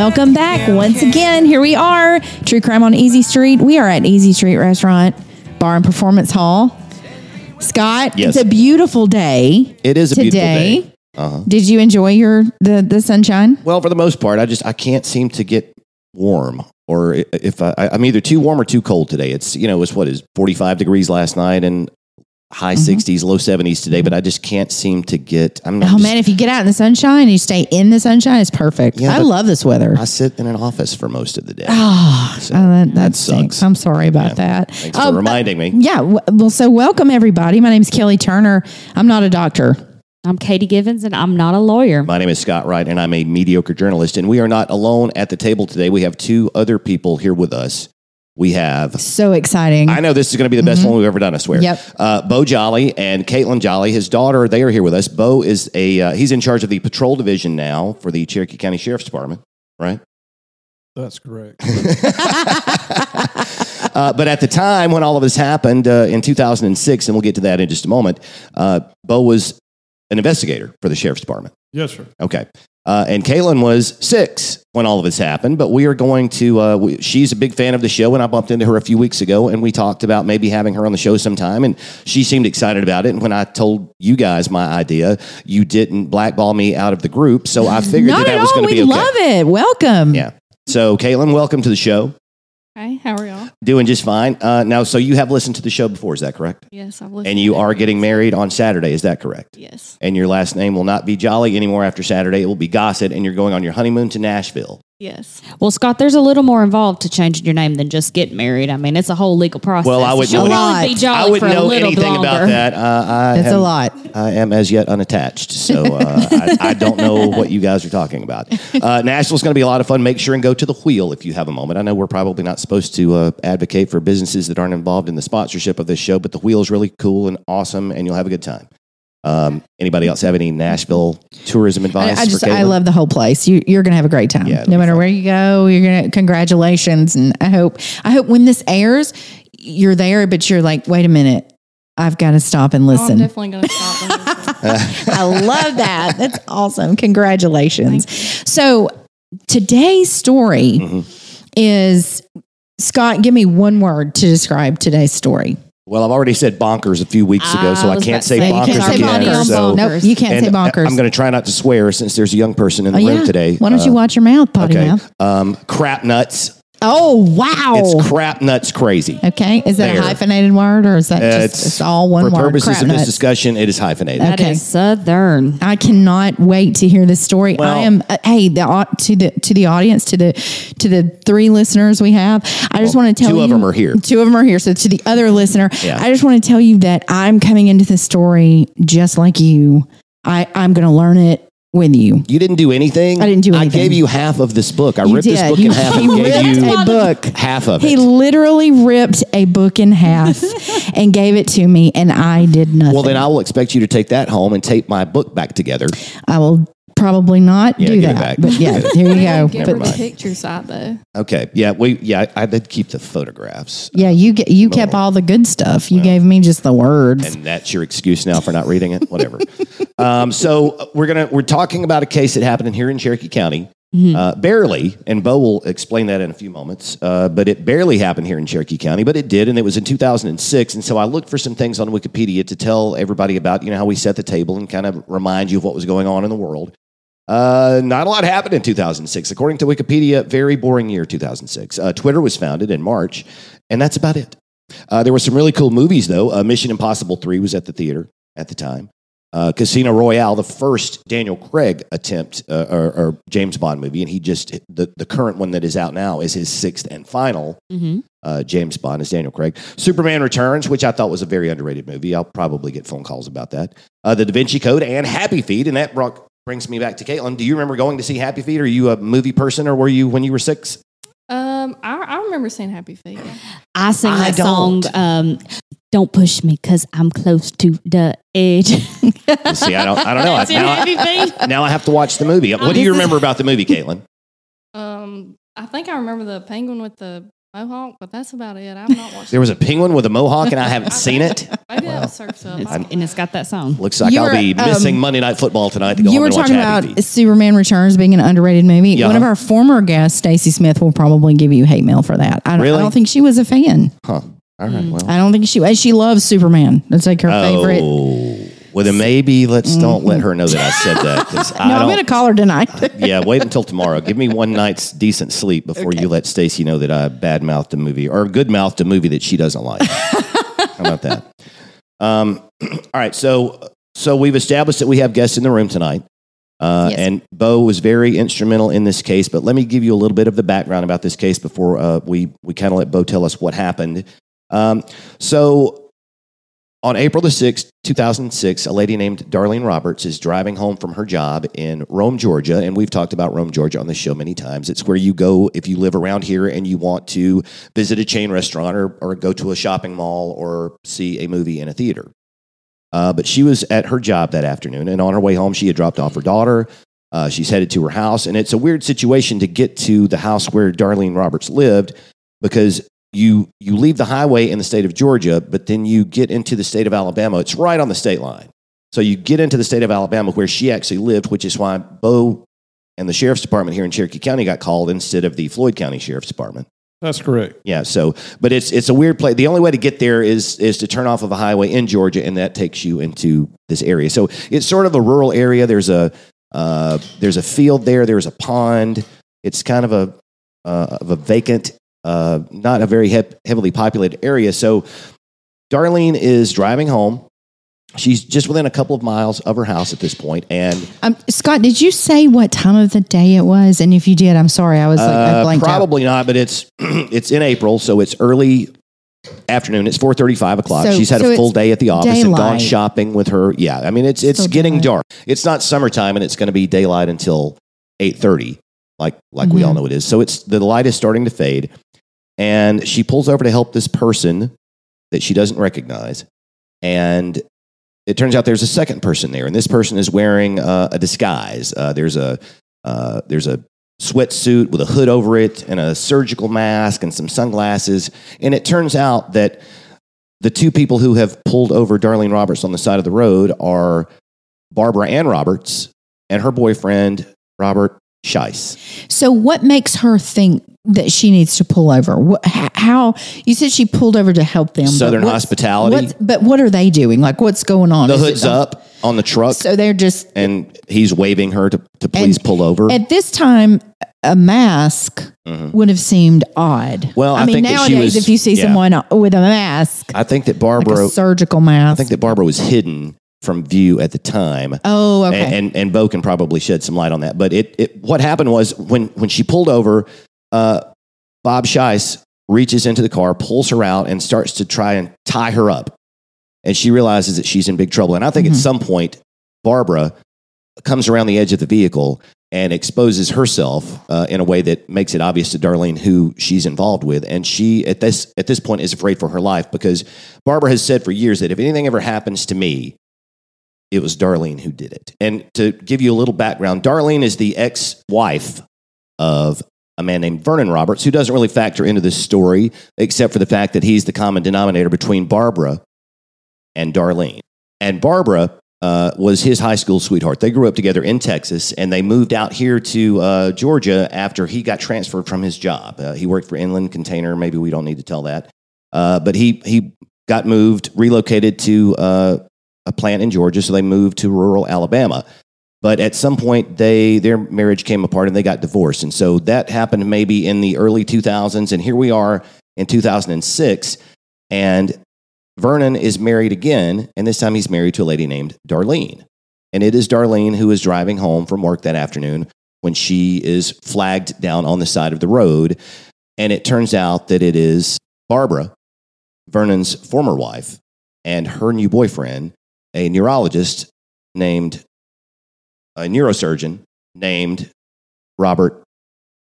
Welcome back once again. Here we are, True Crime on Easy Street. We are at Easy Street Restaurant, Bar and Performance Hall. Scott, Yes. it's a beautiful day. It is a beautiful today. day. Uh-huh. Did you enjoy your the the sunshine? Well, for the most part, I just I can't seem to get warm, or i- if I, I'm either too warm or too cold today. It's you know it's what is 45 degrees last night and high Mm-hmm. 60s, low 70s today, but I just can't seem to get. I'm not. Oh just- man, if you get out in the sunshine and you stay in the sunshine, it's perfect. Yeah, I love this weather. I sit in an office for most of the day. Oh, So, oh, that, that that stinks. sucks. I'm sorry about Yeah. that. Thanks for Um, reminding me. Yeah. Well, so welcome everybody. My name is Kelly Turner. I'm not a doctor. I'm Katie Givens, and I'm not a lawyer. My name is Scott Wright, and I'm a mediocre journalist. And we are not alone at the table today. We have two other people here with us. We have So exciting. I know this is going to be the best one we've ever done. I swear. Mm-hmm. Yep. Uh, Bo Jolly and KateLynn Jolly, his daughter, they are here with us. Bo is a uh, he's in charge of the patrol division now for the Cherokee County Sheriff's Department, right? That's correct. uh, but at the time when all of this happened uh, in 2006, and we'll get to that in just a moment, uh, Bo was an investigator for the Sheriff's Department. yes, sir. Okay. Uh, and KateLynn was six when all of this happened, but we are going to. Uh, we, she's a big fan of the show, and I bumped into her a few weeks ago, and we talked about maybe having her on the show sometime, and she seemed excited about it. And when I told you guys my idea, you didn't blackball me out of the group, so I figured that that was going to be okay. love it. Welcome. Yeah. So, KateLynn, welcome to the show. Hi, how are y'all? Doing just fine. Uh, now, so you have listened to the show before, is that correct? Yes, I've listened. And you are getting married on Saturday, is that correct? Yes. And your last name will not be Jolly anymore after Saturday. It will be Gossett, and you're going on your honeymoon to Nashville. Yes. Well, Scott, there's a little more involved to changing your name than just getting married. I mean, it's a whole legal process. Well, I wouldn't know any- be I for wouldn't a know little anything longer. about that. Uh, I That's a lot. I am as yet unattached, so uh, I, I don't know what you guys are talking about. Uh, Nashville's going to be a lot of fun. Make sure and go to the wheel if you have a moment. I know we're probably not supposed to uh, advocate for businesses that aren't involved in the sponsorship of this show, but the wheel is really cool and awesome, and you'll have a good time. Um, anybody else have any Nashville tourism advice? I, I just for I love the whole place. You, you're going to have a great time. Yeah, no matter fun. where you go, you're going to congratulations, and I hope I hope when this airs, you're there, but you're like, wait a minute, I've got to stop and Oh, I'm listen. definitely going to stop. and listen. I love that. That's awesome. Congratulations. So today's story Mhm. is Scott. Give me one word to describe today's story. Well, I've already said bonkers a few weeks ago, so I I was can't about to say say, you bonkers can't say again. bonkers. so- Nope, you can't say and uh, bonkers. I'm going to try not to swear since there's a young person in the oh room yeah. today. Why don't you Uh, watch your mouth, potty Okay. mouth? Um, crap nuts. Oh wow. It's crap nuts crazy. okay, is that There. a hyphenated word or is that Uh, just it's, all one for word? For purposes crap of this discussion, it is hyphenated. That is Okay. Southern. I cannot wait to hear this story. Well- I am uh, hey the au- to the to the audience to the to the three listeners we have. I just want to tell two you of them are here. Two of them are here. So to the other listener, Yeah. I just want to tell you that I'm coming into this story just like you. I I'm going to learn it with you. You didn't do anything. I didn't do anything. I gave you half of this book. I You ripped this did. book You- in half he and gave ripped you a book. half of it. He it. literally ripped a book in half and gave it to me, and I did nothing. Well, then I will expect you to take that home and tape my book back together. I will probably not Yeah, do give it that. back. But yeah, here you go. Give Never her the mind. picture side though. Okay. Yeah. We. Yeah. I, I did keep the photographs, Yeah, you get you kept all the good stuff. You gave me just the words. and that's your excuse now for not reading it. Whatever. um, so uh, we're gonna we're talking about a case that happened in here in Cherokee County. Uh, barely, and Bo will explain that in a few moments. Uh, but it barely happened here in Cherokee County, but it did, and it was in 2006. And so I looked for some things on Wikipedia to tell everybody about, you know, how we set the table and kind of remind you of what was going on in the world. Uh, not a lot happened in 2006. According to Wikipedia, very boring year 2006. Uh, Twitter was founded in March, and that's about it. Uh, there were some really cool movies, though. Uh, Mission Impossible 3 was at the theater at the time. Uh, Casino Royale, the first Daniel Craig attempt uh, or, or James Bond movie, and he just the, the current one that is out now is his sixth and final Mm-hmm. uh, James Bond as Daniel Craig. Superman Returns, which I thought was a very underrated movie. I'll probably get phone calls about that. Uh, the Da Vinci Code and Happy Feet, and that brought, brings me back to KateLynn. Do you remember going to see Happy Feet? Are you a movie person, or were you when you were six? Um, I, I remember seeing Happy Feet. I sing I that song. don't. Um, don't push me because I'm close to the edge. See, I don't, I don't know. I, now, Happy Feet. I, now I have to watch the movie. What do you remember about the movie, KateLynn? Um, I think I remember the penguin with the mohawk, but that's about it. I'm not watching. There was a penguin with a mohawk, and I haven't seen it. Maybe that'll surf up. It's, and it's got that song. Looks like You I'll be missing um, Monday Night Football tonight to go You home were and watch talking Happy about Feet. Superman Returns being an underrated movie. Yeah. One of our former guests, Stacy Smith, will probably give you hate mail for that. I don't, Really? I don't think she was a fan. Huh. All right. Well. I don't think she was. She loves Superman. That's like her favorite. Oh. Well, then maybe let's don't let her know that I said that. 'cause I No, I'm don't- going to call her tonight. yeah, wait until tomorrow. Give me one night's decent sleep before you let Stacy know that I bad mouthed a movie or good mouthed a movie that she doesn't like. How about that? Um, all right, so so we've established that we have guests in the room tonight. Uh, Yes. And Bo was very instrumental in this case, but let me give you a little bit of the background about this case before uh, we we kind of let Bo tell us what happened. Um, so on April the 6th, 2006, a lady named Darlene Roberts is driving home from her job in Rome, Georgia. And we've talked about Rome, Georgia on the show many times. It's where you go if you live around here and you want to visit a chain restaurant or, or go to a shopping mall or see a movie in a theater. Uh, but she was at her job that afternoon. And on her way home, she had dropped off her daughter. Uh, she's headed to her house. And it's a weird situation to get to the house where Darlene Roberts lived because you you leave the highway in the state of Georgia, but then you get into the state of Alabama. It's right on the state line. So you get into the state of Alabama where she actually lived, which is why Bo and the sheriff's department here in Cherokee County got called instead of the Floyd County Sheriff's Department. That's correct. Yeah, so but it's it's a weird place. The only way to get there is is to turn off of a highway in Georgia, and that takes you into this area. So it's sort of a rural area. There's a uh, there's a field there. There's a pond. It's kind of a uh, of a vacant, uh, not a very hep heavily populated area. So Darlene is driving home. She's just within a couple of miles of her house at this point. point, and Um, Scott, did you say what time of the day it was? And if you did, I'm sorry. I was like, I Uh, blanked out. probably not, but it's it's in April, so it's early afternoon. It's four thirty five o'clock. So- She's had so a full it's day at the office and gone daylight. shopping with her. Yeah, I mean it's it's Still getting dark. It's not summertime, and it's going to be daylight until eight thirty, like like we all know it is. So it's the light is starting to fade, and she pulls over to help this person that she doesn't recognize, and it turns out there's a second person there, and this person is wearing uh, a disguise. Uh, there's a uh, there's a sweatsuit with a hood over it and a surgical mask and some sunglasses. And it turns out that the two people who have pulled over Darlene Roberts on the side of the road are Barbara Ann Roberts and her boyfriend Robert Shiess. So, what makes her think that she needs to pull over? What, how you said she pulled over to help them? Southern what's- Hospitality. what's- but what are they doing? Like, what's going on? The Is hood's up on the truck, So they're just and he's waving her to, to please pull over. at this time. A mask Mhm. would have seemed odd. Well, I I mean, think that she nowadays, was- if you see yeah. someone with a mask, I think that like Barbara, a surgical mask. I think that Barbara was hidden from view at the time. oh, okay, and, and and Bo can probably shed some light on that. But it, it what happened was when when she pulled over, uh, Bob Shiess reaches into the car, pulls her out, and starts to try and tie her up. And she realizes that she's in big trouble. And I think Mhm. at some point, Barbara comes around the edge of the vehicle and exposes herself uh, in a way that makes it obvious to Darlene who she's involved with. And she at this at this point is afraid for her life because Barbara has said for years that if anything ever happens to me, it was Darlene who did it. And to give you a little background, Darlene is the ex wife of a man named Vernon Roberts, who doesn't really factor into this story, except for the fact that he's the common denominator between Barbara and Darlene. And Barbara uh, was his high school sweetheart. They grew up together in Texas, and they moved out here to uh, Georgia after he got transferred from his job. Uh, he worked for Inland Container. Maybe we don't need to tell that. Uh, but he, he got moved, relocated to uh, a plant in Georgia, so they moved to rural Alabama. But at some point, they their marriage came apart and they got divorced, and so that happened maybe in the early 2000s. And here we are in 2006, and Vernon is married again, and this time he's married to a lady named Darlene. And it is Darlene who is driving home from work that afternoon when she is flagged down on the side of the road. And it turns out that it is Barbara, Vernon's former wife, and her new boyfriend, a neurologist named, a neurosurgeon named Robert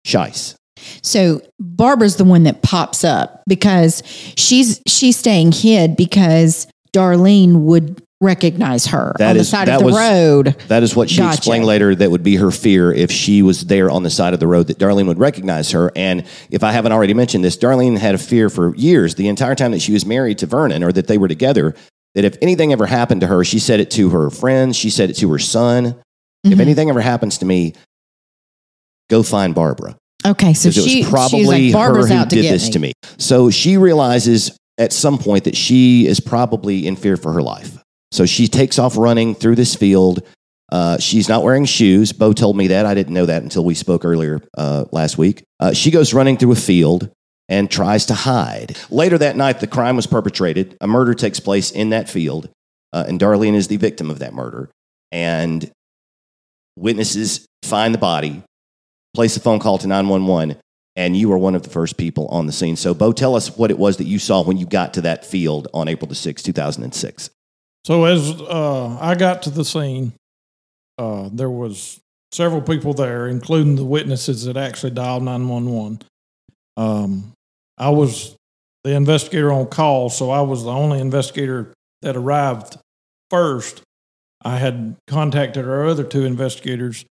Shiess. So Barbara's the one that pops up because she's she's staying hid because Darlene would recognize her That on the is- side of the was- road. That is what she Gotcha. explained later. That would be her fear if she was there on the side of the road that Darlene would recognize her. And if I haven't already mentioned this, Darlene had a fear for years, the entire time that she was married to Vernon or that they were together, that if anything ever happened to her, she said it to her friends, she said it to her son. If Mhm. anything ever happens to me, go find Barbara. Okay, so she it was probably she's like, Barbara's her who out to did this me. to me. So she realizes at some point that she is probably in fear for her life. So she takes off running through this field. Uh, she's not wearing shoes. Bo told me that. I didn't know that until we spoke earlier uh, last week. Uh, she goes running through a field and tries to hide. Later that night, the crime was perpetrated. A murder takes place in that field, uh, and Darlene is the victim of that murder. And witnesses find the body, place a phone call to 911, and you were one of the first people on the scene. So, Bo, tell us what it was that you saw when you got to that field on April the 6th, 2006. So as uh, I got to the scene, uh, there was several people there, including the witnesses that actually dialed 911. Um, I was the investigator on call, so I was the only investigator that arrived first. I had contacted our other two investigators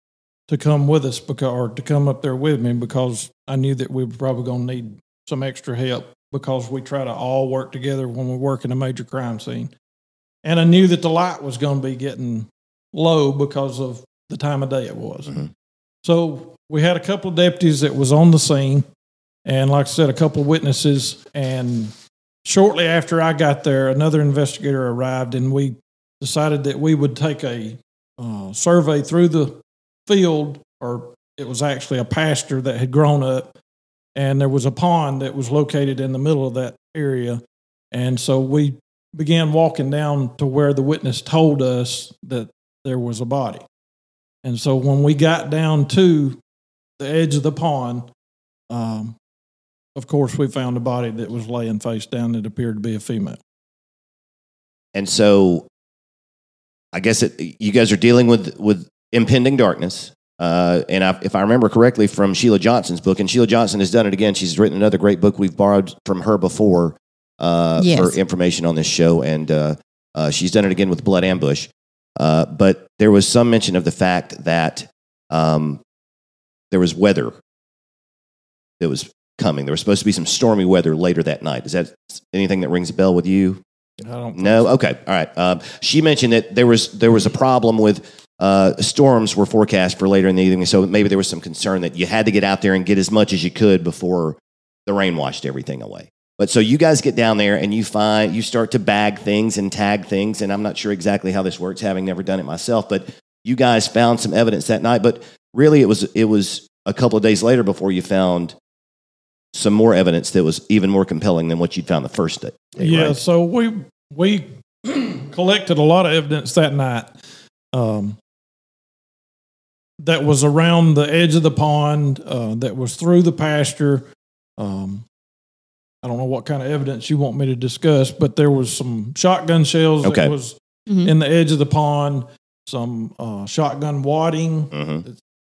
to come with us because, or to come up there with me because I knew that we were probably going to need some extra help because we try to all work together when we work in a major crime scene. And I knew that the light was going to be getting low because of the time of day it was. Mhm. So we had a couple of deputies that was on the scene, and like I said, a couple witnesses. And shortly after I got there, another investigator arrived, and we decided that we would take a uh, survey through the field, or it was actually a pasture that had grown up, and there was a pond that was located in the middle of that area. And so we began walking down to where the witness told us that there was a body. And so when we got down to the edge of the pond, um, of course, we found a body that was laying face down that appeared to be a female. And so, I guess it, you guys are dealing with, with impending darkness. Uh, and I, if I remember correctly from Sheila Johnson's book, and Sheila Johnson has done it again, she's written another great book we've borrowed from her before uh, Yes. for information on this show. And uh, uh, she's done it again with Blood Ambush. Uh, but there was some mention of the fact that um, there was weather that was coming. There was supposed to be some stormy weather later that night. Is that anything that rings a bell with you? I don't No. so. Okay. All right. Um, she mentioned that there was there was a problem with uh, storms were forecast for later in the evening, so maybe there was some concern that you had to get out there and get as much as you could before the rain washed everything away. But so you guys get down there and you find you start to bag things and tag things, and I'm not sure exactly how this works, having never done it myself. But you guys found some evidence that night, but really it was it was a couple of days later before you found some more evidence that was even more compelling than what you'd found the first day. Yeah, right? so we we collected a lot of evidence that night. Um, that was around the edge of the pond. Uh, that was through the pasture. Um, I don't know what kind of evidence you want me to discuss, but there was some shotgun shells Okay. that was Mhm. in the edge of the pond. Some uh, shotgun wadding Mhm.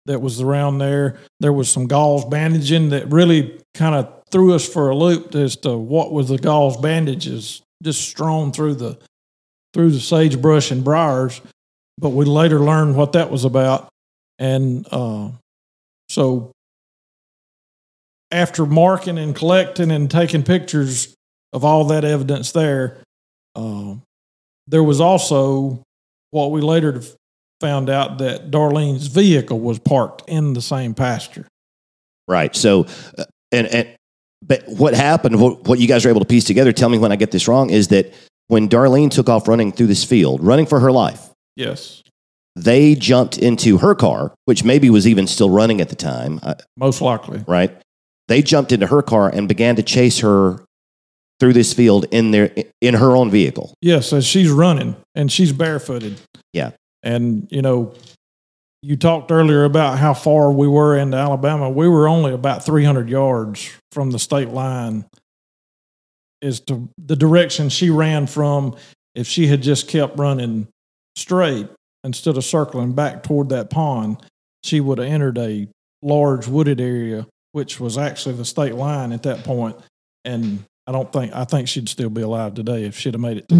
That was around there. There was some gauze bandaging that really kind of threw us for a loop as to what was the gauze bandages just strewn through the through the sagebrush and briars. But we later learned what that was about, and uh, so after marking and collecting and taking pictures of all that evidence there, uh, there was also what we later found out that Darlene's vehicle was parked in the same pasture. Right. So, uh, and, and, but what happened, what, what you guys are able to piece together, tell me when I get this wrong, is that when Darlene took off running through this field, running for her life, Yes, they jumped into her car, which maybe was even still running at the time, uh, most likely. right? They jumped into her car and began to chase her through this field in their in her own vehicle. Yes, as she's running and she's barefooted. Yeah. And, you know, you talked earlier about how far we were into Alabama. We were only about 300 yards from the state line is to the direction she ran from. If she had just kept running straight instead of circling back toward that pond, she would have entered a large wooded area, which was actually the state line at that point. And I don't think, I think she'd still be alive today if she'd have made it to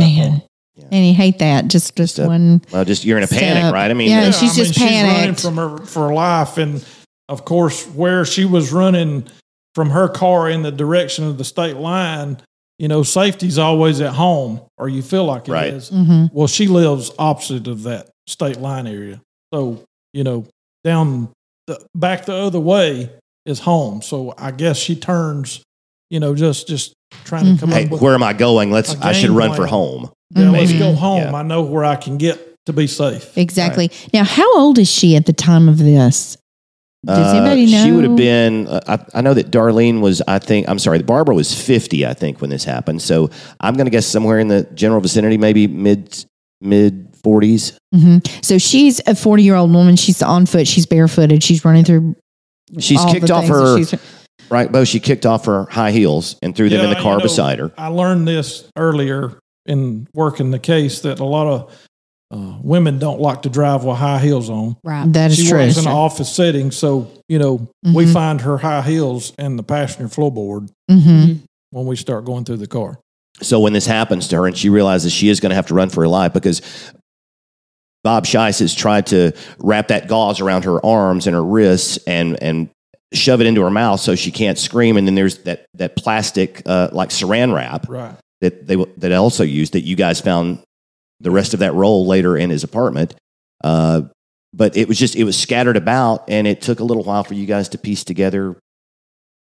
that point. Man, And you hate that. Just just Step. one. Well, just you're in a panic, Step. right? I mean, Yeah, and she's just running panicked. from her for life, and of course, where she was running from her car in the direction of the state line, you know, safety's always at home, or you feel like it is. Right. hmm Well, she lives opposite of that state line area, so you know, down the back the other way is home. So I guess she turns, you know, just just trying to come hey, up with where am I going? Let's. I should game run for home. Yeah, let's go home. Yeah. I know where I can get to be safe. Exactly. Now, how old is she at the time of this? Does Uh, anybody know? She would have been. Uh, I, I know that Darlene was. I think. I'm sorry. Barbara was 50. I think when this happened. So I'm going to guess somewhere in the general vicinity, maybe mid mid 40s. hmm So she's a 40 year old woman. She's on foot. She's barefooted. She's running through. She's all the kicked off her she's- right, Bo. She kicked off her high heels and threw them in the car you know, beside her. I learned this earlier in working the case that a lot of uh, women don't like to drive with high heels on. Right. That is she true. works in an office setting, so you know we Mhm. find her high heels in the passenger floorboard hmm when we start going through the car. So when this happens to her and she realizes she is going to have to run for her life because Bob Shiess has tried to wrap that gauze around her arms and her wrists and and shove it into her mouth so she can't scream. And then there's that that plastic uh, like saran wrap Right. That they that also used that you guys found the rest of that roll later in his apartment. Uh, but it was just it was scattered about, and it took a little while for you guys to piece together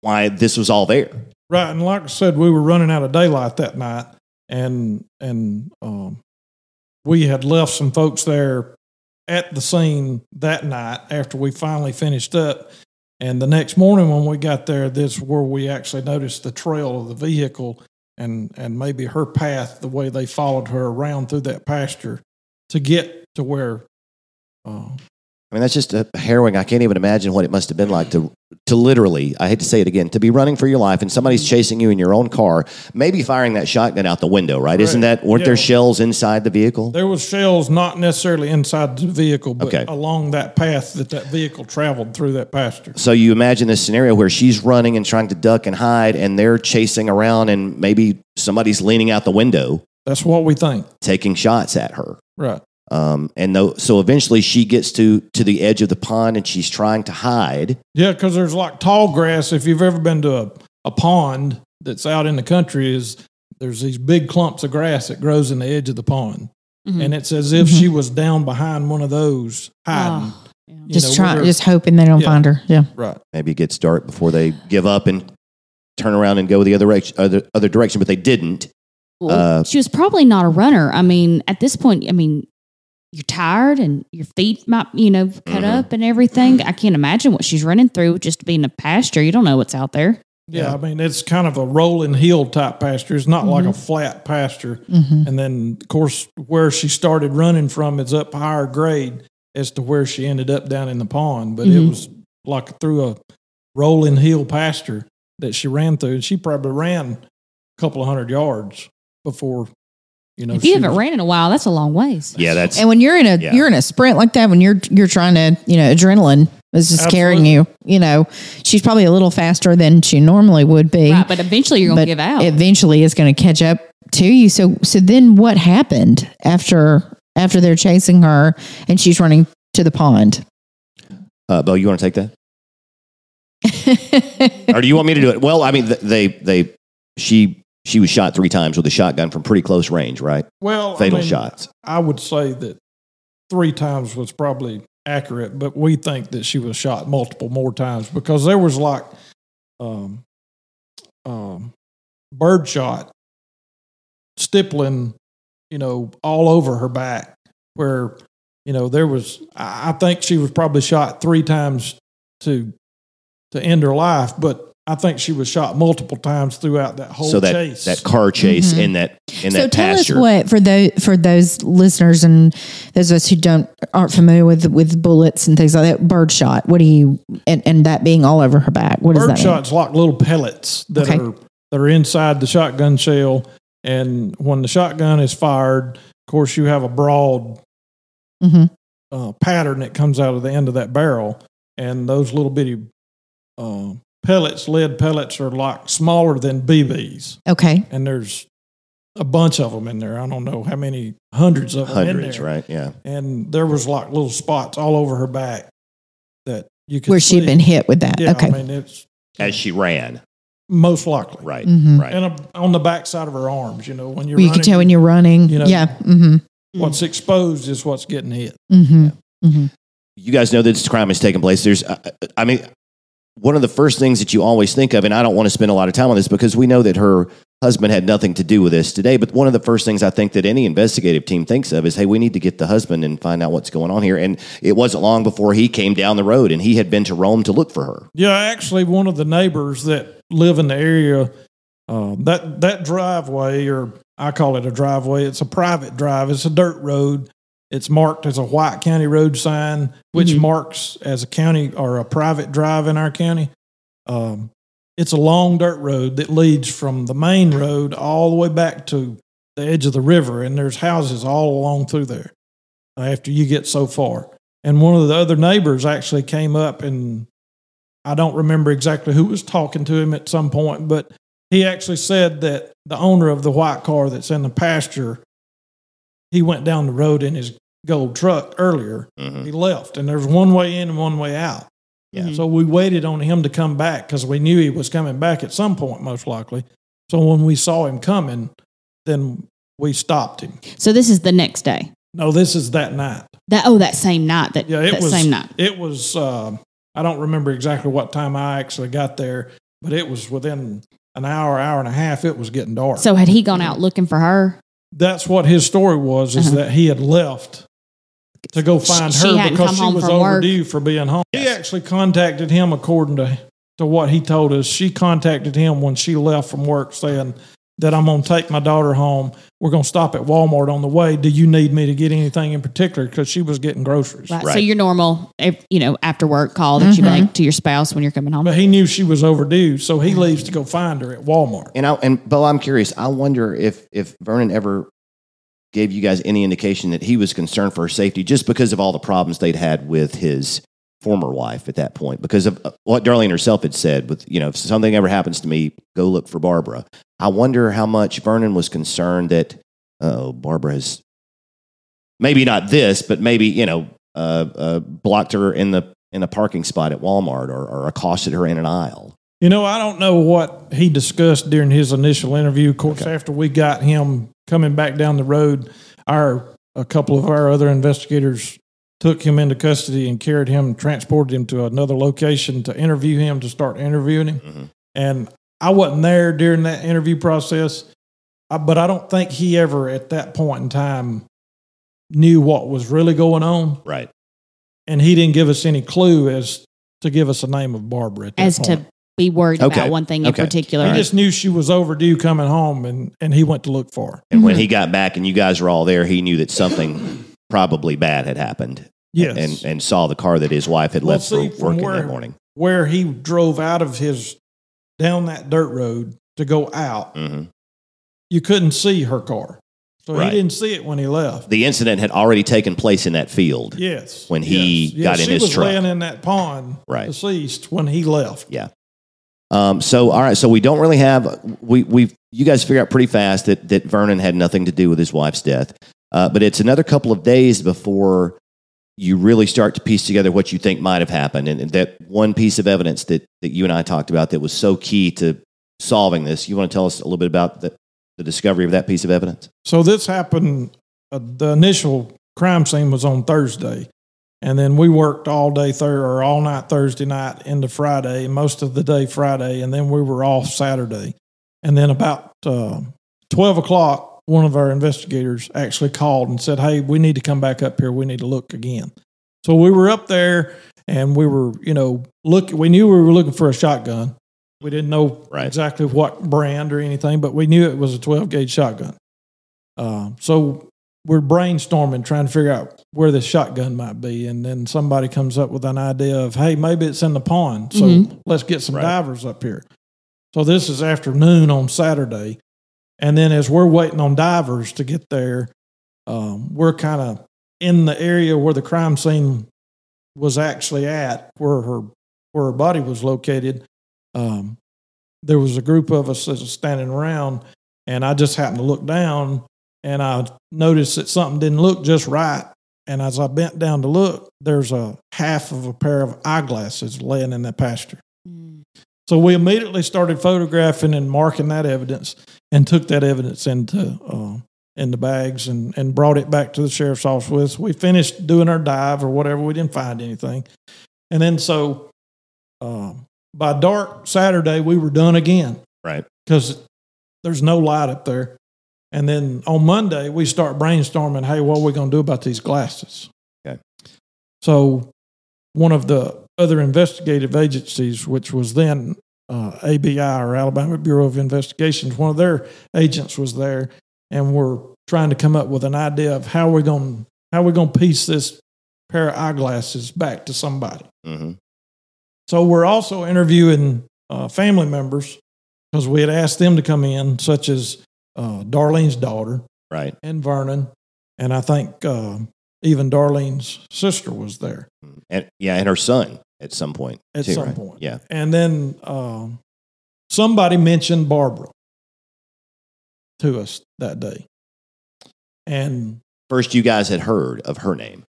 why this was all there. Right, and like I said, we were running out of daylight that night, and and um, we had left some folks there at the scene that night after we finally finished up. And the next morning when we got there, this is where we actually noticed the trail of the vehicle and and maybe her path, the way they followed her around through that pasture to get to where. Uh, I mean, that's just a harrowing. I can't even imagine what it must have been like to to literally. I hate to say it again. To be running for your life and somebody's chasing you in your own car, maybe firing that shotgun out the window. Right? Isn't that? Weren't there shells inside the vehicle? there was shells not necessarily inside the vehicle, but Okay. along that path that that vehicle traveled through that pasture. So you imagine this scenario where she's running and trying to duck and hide, and they're chasing around, and maybe somebody's leaning out the window That's what we think. taking shots at her. Right. Um, and though, so eventually she gets to to the edge of the pond and she's trying to hide. Yeah, because there's like tall grass. If you've ever been to a, a pond that's out in the country, is there's these big clumps of grass that grows in the edge of the pond, Mhm. and it's as if Mhm. she was down behind one of those hiding. Oh, yeah. you Just trying, just hoping they don't Yeah. find her. Yeah. right. Maybe it gets dark before they give up and turn around and go the other direction, other, other direction, but they didn't. Well, Uh, she was probably not a runner. I mean, at this point, I mean, you're tired and your feet might, you know, cut Mhm. up and everything. I can't imagine what she's running through just being a pasture. You don't know what's out there. Yeah, Yeah. I mean it's kind of a rolling hill type pasture. It's not like a flat pasture. hmm And then, of course, where she started running from is up higher grade as to where she ended up down in the pond. But it Mhm. was like through a rolling hill pasture that she ran through. And she probably ran a couple of hundred yards before, you know. if you haven't was- ran in a while, that's a long ways. Yeah, that's And when you're in a Yeah. you're in a sprint like that, when you're you're trying to you know adrenaline is just carrying you. You know, she's probably a little faster than she normally would be. Right, but eventually you're going to give out. eventually it's going to catch up to you. So so then what happened after after they're chasing her and she's running to the pond? uh, Bo. You want to take that, or do you want me to do it? Well, I mean, they they she she was shot three times with a shotgun from pretty close range, right? well, I Fatal mean, shots. I would say that three times was probably accurate, but we think that she was shot multiple more times because there was like um, um, bird shot stippling, you know, all over her back. Where you know there was, I I think she was probably shot three times to to end her life, but I think she was shot multiple times throughout that whole so that chase. that car chase Mhm. in that in so that tell pasture. us what for those for those listeners and those of us who don't aren't familiar with with bullets and things like that. Bird shot. What do you and, and that being all over her back? What does bird that mean? shots like little pellets that Okay. are that are inside the shotgun shell and when the shotgun is fired of course you have a broad mm-hmm. uh, pattern that comes out of the end of that barrel and those little bitty uh, pellets lead pellets are like smaller than bb's Okay. and there's a bunch of them in there. I don't know how many hundreds of them in Hundreds, there. right? Yeah. And there was like little spots all over her back that you could Where she'd been hit with that. Yeah, okay. I mean it's As she ran, most likely right? Mhm. Right. and uh, on the back side of her arms. You know when you're Well, you running, can tell when you're running. you know, yeah. Mm-hmm. what's exposed is what's getting hit. Mm-hmm. Mm-hmm. you guys know that this crime has taken place. There's, uh, I mean, one of the first things that you always think of, and I don't want to spend a lot of time on this because we know that her husband had nothing to do with this today. But one of the first things I think that any investigative team thinks of is, hey, we need to get the husband and find out what's going on here. And it wasn't long before he came down the road and he had been to Rome to look for her. Yeah, actually, one of the neighbors that live in the area, uh, that that driveway, or I call it a driveway, it's a private drive. It's a dirt road. It's marked as a white county road sign, which Mhm. marks as a county or a private drive in our county. Um, it's a long dirt road that leads from the main road all the way back to the edge of the river, and there's houses all along through there. After you get so far, and one of the other neighbors actually came up and I don't remember exactly who was talking to him at some point, but he actually said that the owner of the white car that's in the pasture, he went down the road in his gold truck earlier. Mhm. He left, and there's one way in and one way out. Yeah. So we waited on him to come back because we knew he was coming back at some point, most likely. So when we saw him coming, then we stopped him. So this is the next day. No, this is that night. That oh, that same night. That Yeah, it that was same night. It was. Uh, I don't remember exactly what time I actually got there, but it was within an hour, hour and a half. It was getting dark. So had he gone out looking for her? That's what his story was: is Uh-huh. that he had left to go find She her hadn't because she was from work. overdue for being home. He actually contacted him, according to to what he told us. She contacted him when she left from work, saying that I'm going to take my daughter home. We're going to stop at Walmart on the way. Do you need me to get anything in particular? Because she was getting groceries. Right. So Right. your normal, you know, after work call that you make to your spouse when you're coming home. But he knew she was overdue, so he leaves to go find her at Walmart. And I, and Bo, I'm curious. I wonder if if Vernon ever gave you guys any indication that he was concerned for her safety, just because of all the problems they'd had with his former wife at that point, because of uh, what Darlene herself had said. With you know, if something ever happens to me, go look for Barbara. I wonder how much Vernon was concerned that oh, Barbara has maybe not this, but maybe you know, uh, uh, blocked her in the in the parking spot at Walmart or, or accosted her in an aisle. You know, I don't know what he discussed during his initial interview. Of course, after we got him coming back down the road, our a couple of our other investigators took him into custody and carried him, transported him to another location to interview him to start interviewing him. Mhm. And I wasn't there during that interview process, uh, but I don't think he ever at that point in time knew what was really going on, Right. and he didn't give us any clue as to give us a name of Barbara at that as point. to be worried Okay. about one thing in particular. He just knew she was overdue coming home, and, and he went to look for her. And when Mhm. he got back and you guys were all there, he knew that something probably bad had happened. Yes. And and saw the car that his wife had Well, left see, for from working where- that morning. Where he drove out of his down that dirt road to go out, hmm you couldn't see her car, so Right. he didn't see it when he left. The incident had already taken place in that field. yes, when he yes. got in she his was truck. laying in that pond, Right. deceased when he left. Yeah. Um, so all right, so we don't really have we we you guys figure out pretty fast that that Vernon had nothing to do with his wife's death, uh, but it's another couple of days before you really start to piece together what you think might have happened, and, and that one piece of evidence that that you and I talked about that was so key to solving this. You want to tell us a little bit about the, the discovery of that piece of evidence? So this happened. Uh, the initial crime scene was on Thursday, and then we worked all day Thur or all night Thursday night into Friday, most of the day Friday, and then we were off Saturday. And then about uh, twelve o'clock, one of our investigators actually called and said, "Hey, we need to come back up here. We need to look again." So we were up there, and we were, you know, look. We knew we were looking for a shotgun. We didn't know Right. exactly what brand or anything, but we knew it was a twelve gauge shotgun. Uh, so we're brainstorming, trying to figure out where this shotgun might be. And then somebody comes up with an idea of, hey, maybe it's in the pond. So Mhm. let's get some Right. divers up here. So this is afternoon on Saturday. And then as we're waiting on divers to get there, um, we're kind of in the area where the crime scene was actually at, where her where her body was located. Um, there was a group of us that was standing around, And I just happened to look down and I noticed that something didn't look just right. And as I bent down to look, there's a half of a pair of eyeglasses laying in that pasture. So we immediately started photographing and marking that evidence and took that evidence into uh, in the bags and, and brought it back to the sheriff's office with us. We finished doing our dive or whatever. We didn't find anything. And then so um, by dark Saturday, we were done again Right. because there's no light up there. And then on Monday, we start brainstorming, hey, what are we going to do about these glasses? Okay. So one of the other investigative agencies, which was then uh, ABI or Alabama Bureau of Investigations, one of their agents was there, and we're trying to come up with an idea of how we're going how we're going to piece this pair of eyeglasses back to somebody. hmm So we're also interviewing uh, family members because we had asked them to come in, such as uh, Darlene's daughter Right. and Vernon, and I think uh, even Darlene's sister was there And yeah, and her son at some point. at too, some right? point. Yeah. And then um, somebody mentioned Barbara to us that day, and First, you guys had heard of her name.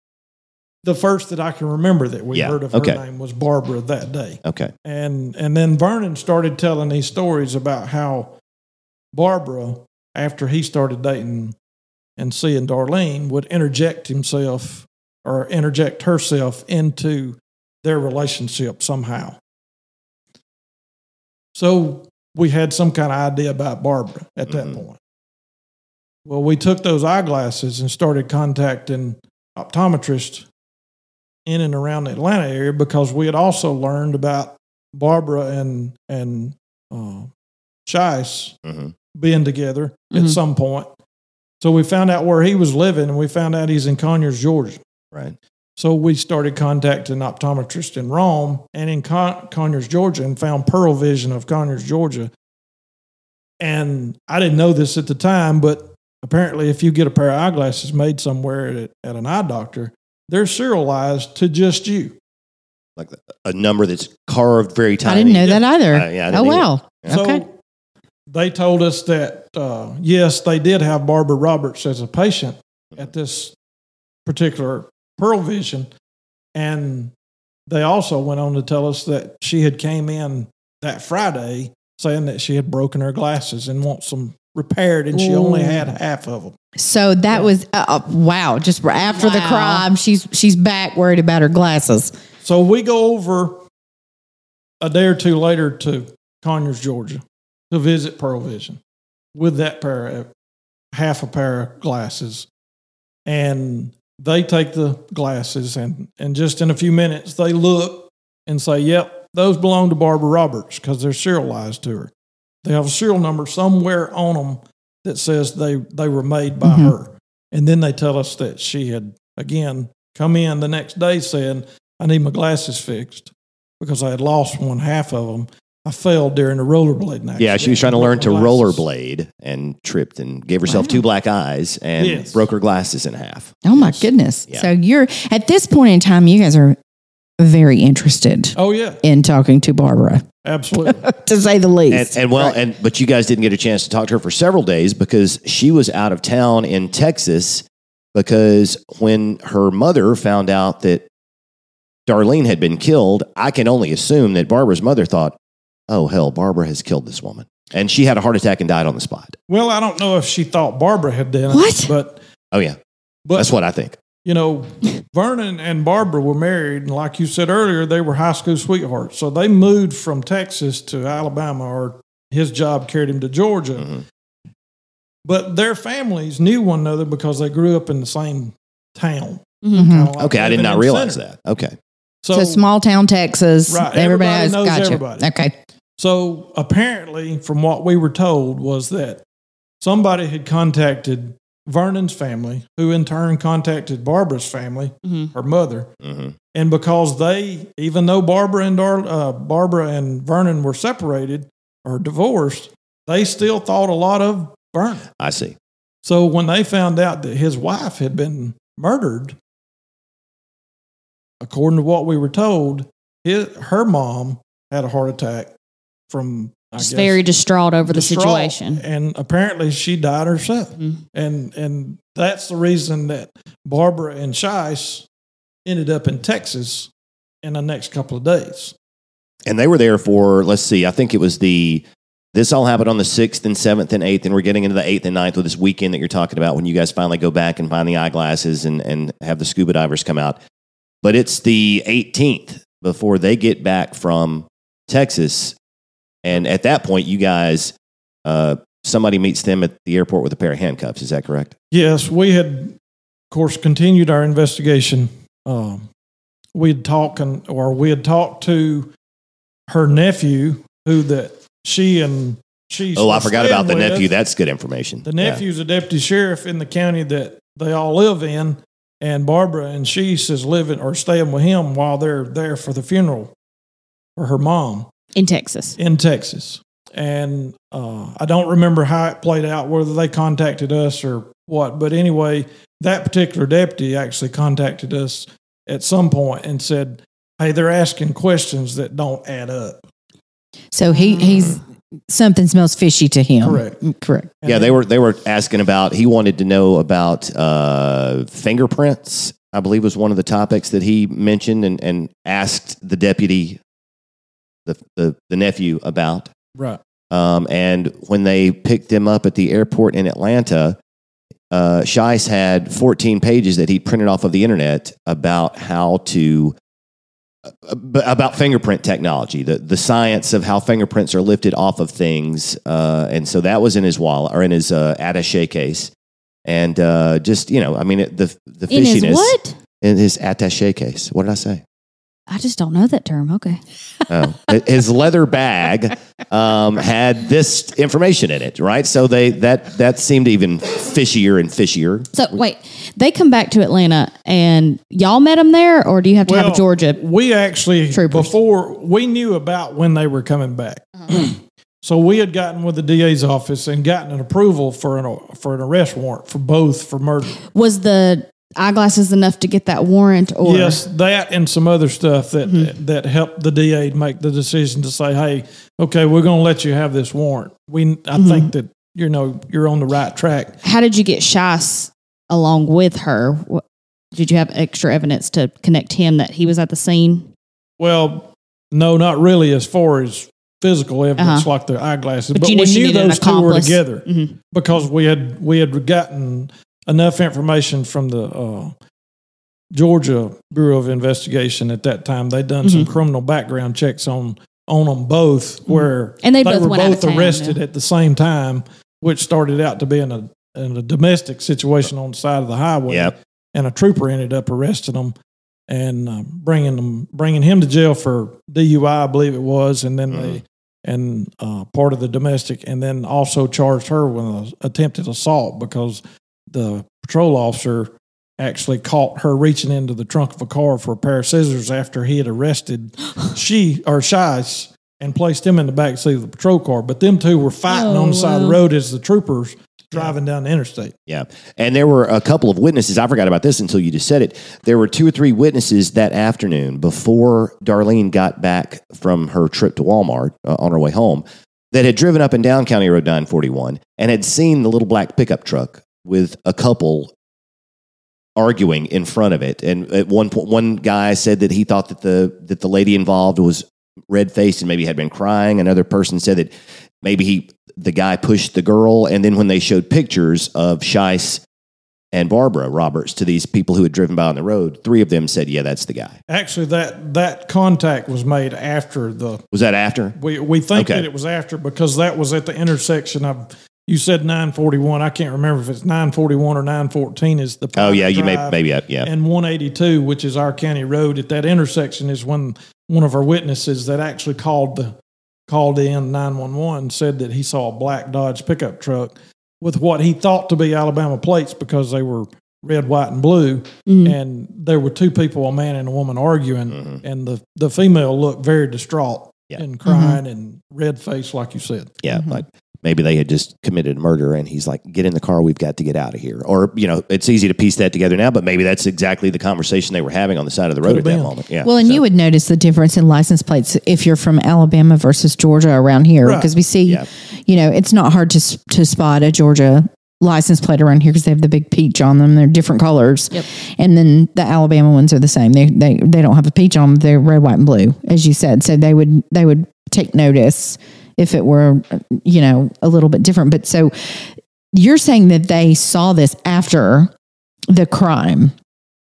the first that I can remember that we Yeah, heard of her name was Barbara that day. Okay. and and then Vernon started telling these stories about how Barbara, after he started dating and seeing Darlene, would interject himself or interject herself into their relationship somehow. So we had some kind of idea about Barbara at that Mhm. point. Well, we took those eyeglasses and started contacting optometrists in and around the Atlanta area because we had also learned about Barbara and and uh, Shiess hmm being together at Mhm. some point. So we found out where he was living, and we found out he's in Conyers, Georgia. Right. So we started contacting optometrists in Rome and in Con- Conyers, Georgia, and found Pearle Vision of Conyers, Georgia. And I didn't know this at the time, but apparently, if you get a pair of eyeglasses made somewhere at, at an eye doctor, they're serialized to just you. Like a number that's carved very tiny. I didn't know that either. Uh, yeah, oh didn't wow. So Okay. they told us that uh, yes, they did have Barbara Roberts as a patient at this particular Pearle Vision, and they also went on to tell us that she had came in that Friday saying that she had broken her glasses and wants them repaired, and she only had half of them. So that was uh, uh, wow. Just after the crime, she's she's back worried about her glasses. So we go over a day or two later to Conyers, Georgia, to visit Pearle Vision with that pair of half a pair of glasses. And they take the glasses and, and just in a few minutes they look and say, Yep, those belong to Barbara Roberts because they're serialized to her. They have a serial number somewhere on them that says they, they were made by Mhm. her. And then they tell us that she had again come in the next day saying, I need my glasses fixed because I had lost one half of them. I failed during the rollerblading accident. Yeah, she was trying to learn to glasses. rollerblade and tripped and gave herself Wow. two black eyes and Yes. broke her glasses in half. Oh my Yes. goodness. Yeah. So you're at this point in time, you guys are very interested Oh, yeah, in talking to Barbara, absolutely. to say the And, least. and well, Right. and but you guys didn't get a chance to talk to her for several days because she was out of town in Texas. Because when her mother found out that Darlene had been killed, I can only assume that Barbara's mother thought, "Oh hell, Barbara has killed this woman," and she had a heart attack and died on the spot. well, I don't know if she thought Barbara had done it. But, Oh yeah, but that's what I think. you know, Vernon and Barbara were married. And like you said earlier, they were high school sweethearts. So they moved from Texas to Alabama, or his job carried him to Georgia. Mhm. But their families knew one another because they grew up in the same town. Mhm. Kinda like Okay, I did living not in realize Center. that. Okay, So, small town Texas. Right. Everybody, Everybody knows. knows Gotcha. everybody. Okay. So apparently, from what we were told, was that somebody had contacted Vernon's family, who in turn contacted Barbara's family, Mhm. her mother, hmm and because they, even though Barbara and Dar- uh, Barbara and Vernon were separated or divorced, they still thought a lot of Vernon. I see. So when they found out that his wife had been murdered, according to what we were told, his, her mom had a heart attack from I Just guess, very distraught over the distraught. situation. And apparently she died herself. Mhm. And and that's the reason that Barbara and Shiess ended up in Texas in the next couple of days. And they were there for, let's see, I think it was the, this all happened on the 6th and 7th and 8th, and we're getting into the 8th and ninth with this weekend that you're talking about when you guys finally go back and find the eyeglasses and, and have the scuba divers come out. But it's the 18th before they get back from Texas. And at that point, you guys, uh, somebody meets them at the airport with a pair of handcuffs. Is that correct? Yes, we had, of course, continued our investigation. Um, we'd talked and, or we had talked to her nephew, who that she and she. Oh, I forgot about the with. nephew. That's good information. The Yeah. nephew's a deputy sheriff in the county that they all live in, and Barbara and she is living or staying with him while they're there for the funeral for her mom in Texas. in Texas. And uh, I don't remember how it played out, whether they contacted us or what. But anyway, that particular deputy actually contacted us at some point and said, "Hey, they're asking questions that don't add up." So he he's something smells fishy to him. Correct. Mm, Correct. Yeah, they were they were asking about. He wanted to know about uh, fingerprints. I believe was one of the topics that he mentioned and, and asked the deputy, the, the the nephew about. right. Um, and when they picked them up at the airport in Atlanta, uh, Shiess had 14 pages that he printed off of the internet about how to uh, about fingerprint technology, the the science of how fingerprints are lifted off of things, uh, and so that was in his wallet or in his uh, attaché case, and uh, just you know, I mean, it, the the In his what? in his attaché case. What did I say? I just don't know that term. Okay. Oh, his leather bag um, had this information in it, right? So they that that seemed even fishier and fishier. So wait, they come back to Atlanta and y'all met them there, or do you have to have a Georgia? We actually Troopers. before we knew about when they were coming back. so we had gotten with the DA's office and gotten an approval for an for an arrest warrant for both for murder. Was the eyeglasses enough to get that warrant? Or yes, that and some other stuff that that helped the DA make the decision to say, "Hey, okay, we're going to let you have this warrant." We I think that you know you're on the right track. how did you get Shiess along with her? What, did you have extra evidence to connect him that he was at the scene? Well, no, not really as far as physical evidence Uh-huh. like the eyeglasses, But but, you we knew those two were together Mhm. because we had we had gotten enough information from the uh, Georgia Bureau of Investigation at that time. They'd done some criminal background checks on on them both, where Mm-hmm. And they both were went out of both town, arrested yeah. at the same time, which started out to be in a in a domestic situation on the side of the highway. Yep. And a trooper ended up arresting them and uh, bringing them bringing him to jail for DUI, I believe it was, and then they and uh, part of the domestic, and then also charged her with an attempted assault because the patrol officer actually caught her reaching into the trunk of a car for a pair of scissors after he had arrested she or Shiess and placed him in the back seat of the patrol car. But them two were fighting Oh, on the side of the road as the troopers driving down the interstate. Yeah. And there were a couple of witnesses. I forgot about this until you just said it. There were two or three witnesses that afternoon before Darlene got back from her trip to Walmart uh, on her way home that had driven up and down County Road 941 and had seen the little black pickup truck with a couple arguing in front of it. And at one point, one guy said that he thought that the that the lady involved was red faced and maybe had been crying. Another person said that maybe he the guy pushed the girl. And then when they showed pictures of Shiess and Barbara Roberts to these people who had driven by on the road, three of them said, "Yeah, that's the guy." Actually, that that contact was made after the Was that after? We we think Okay. that it was after because that was at the intersection of. You said 941. I can't remember if it's 941 or 914 is the. Oh yeah, you may drive, maybe yeah. And 182, which is our county road, at that intersection is when one of our witnesses that actually called the called in 911 said that he saw a black Dodge pickup truck with what he thought to be Alabama plates because they were red, white, and blue. Mhm. And there were two people, a man and a woman, arguing, Mhm. and the the female looked very distraught Yeah. and crying and red faced, like you said. Yeah, like maybe they had just committed a murder and he's like, get in the car, we've got to get out of here. Or, you know, it's easy to piece that together now, but maybe that's exactly the conversation they were having on the side of the road Could've at that moment. Yeah. Well, and So- you would notice the difference in license plates if you're from Alabama versus Georgia around here, Right. because we see, Yeah. you know, it's not hard to to spot a Georgia license plate around here because they have the big peach on them. They're different colors, Yep. and then the Alabama ones are the same. They they they don't have a peach on them. They're red, white, and blue, as you said. So they would they would take notice if it were, you know, a little bit different. But so you're saying that they saw this after the crime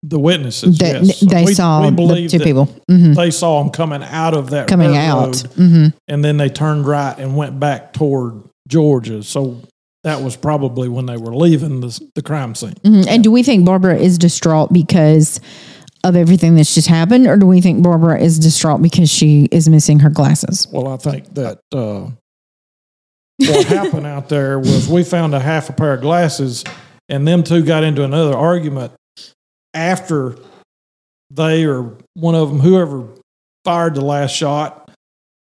The witnesses, that yes. they We- saw we the two people hmm They saw them coming out of that coming out. road, hmm and then they turned right and went back toward Georgia. So that was probably when they were leaving the, the crime scene. Mhm. And do we think Barbara is distraught because of everything that's just happened, or do we think Barbara is distraught because she is missing her glasses? Well, I think that uh, what happened out there was we found a half a pair of glasses, and them two got into another argument after they or one of them, whoever fired the last shot.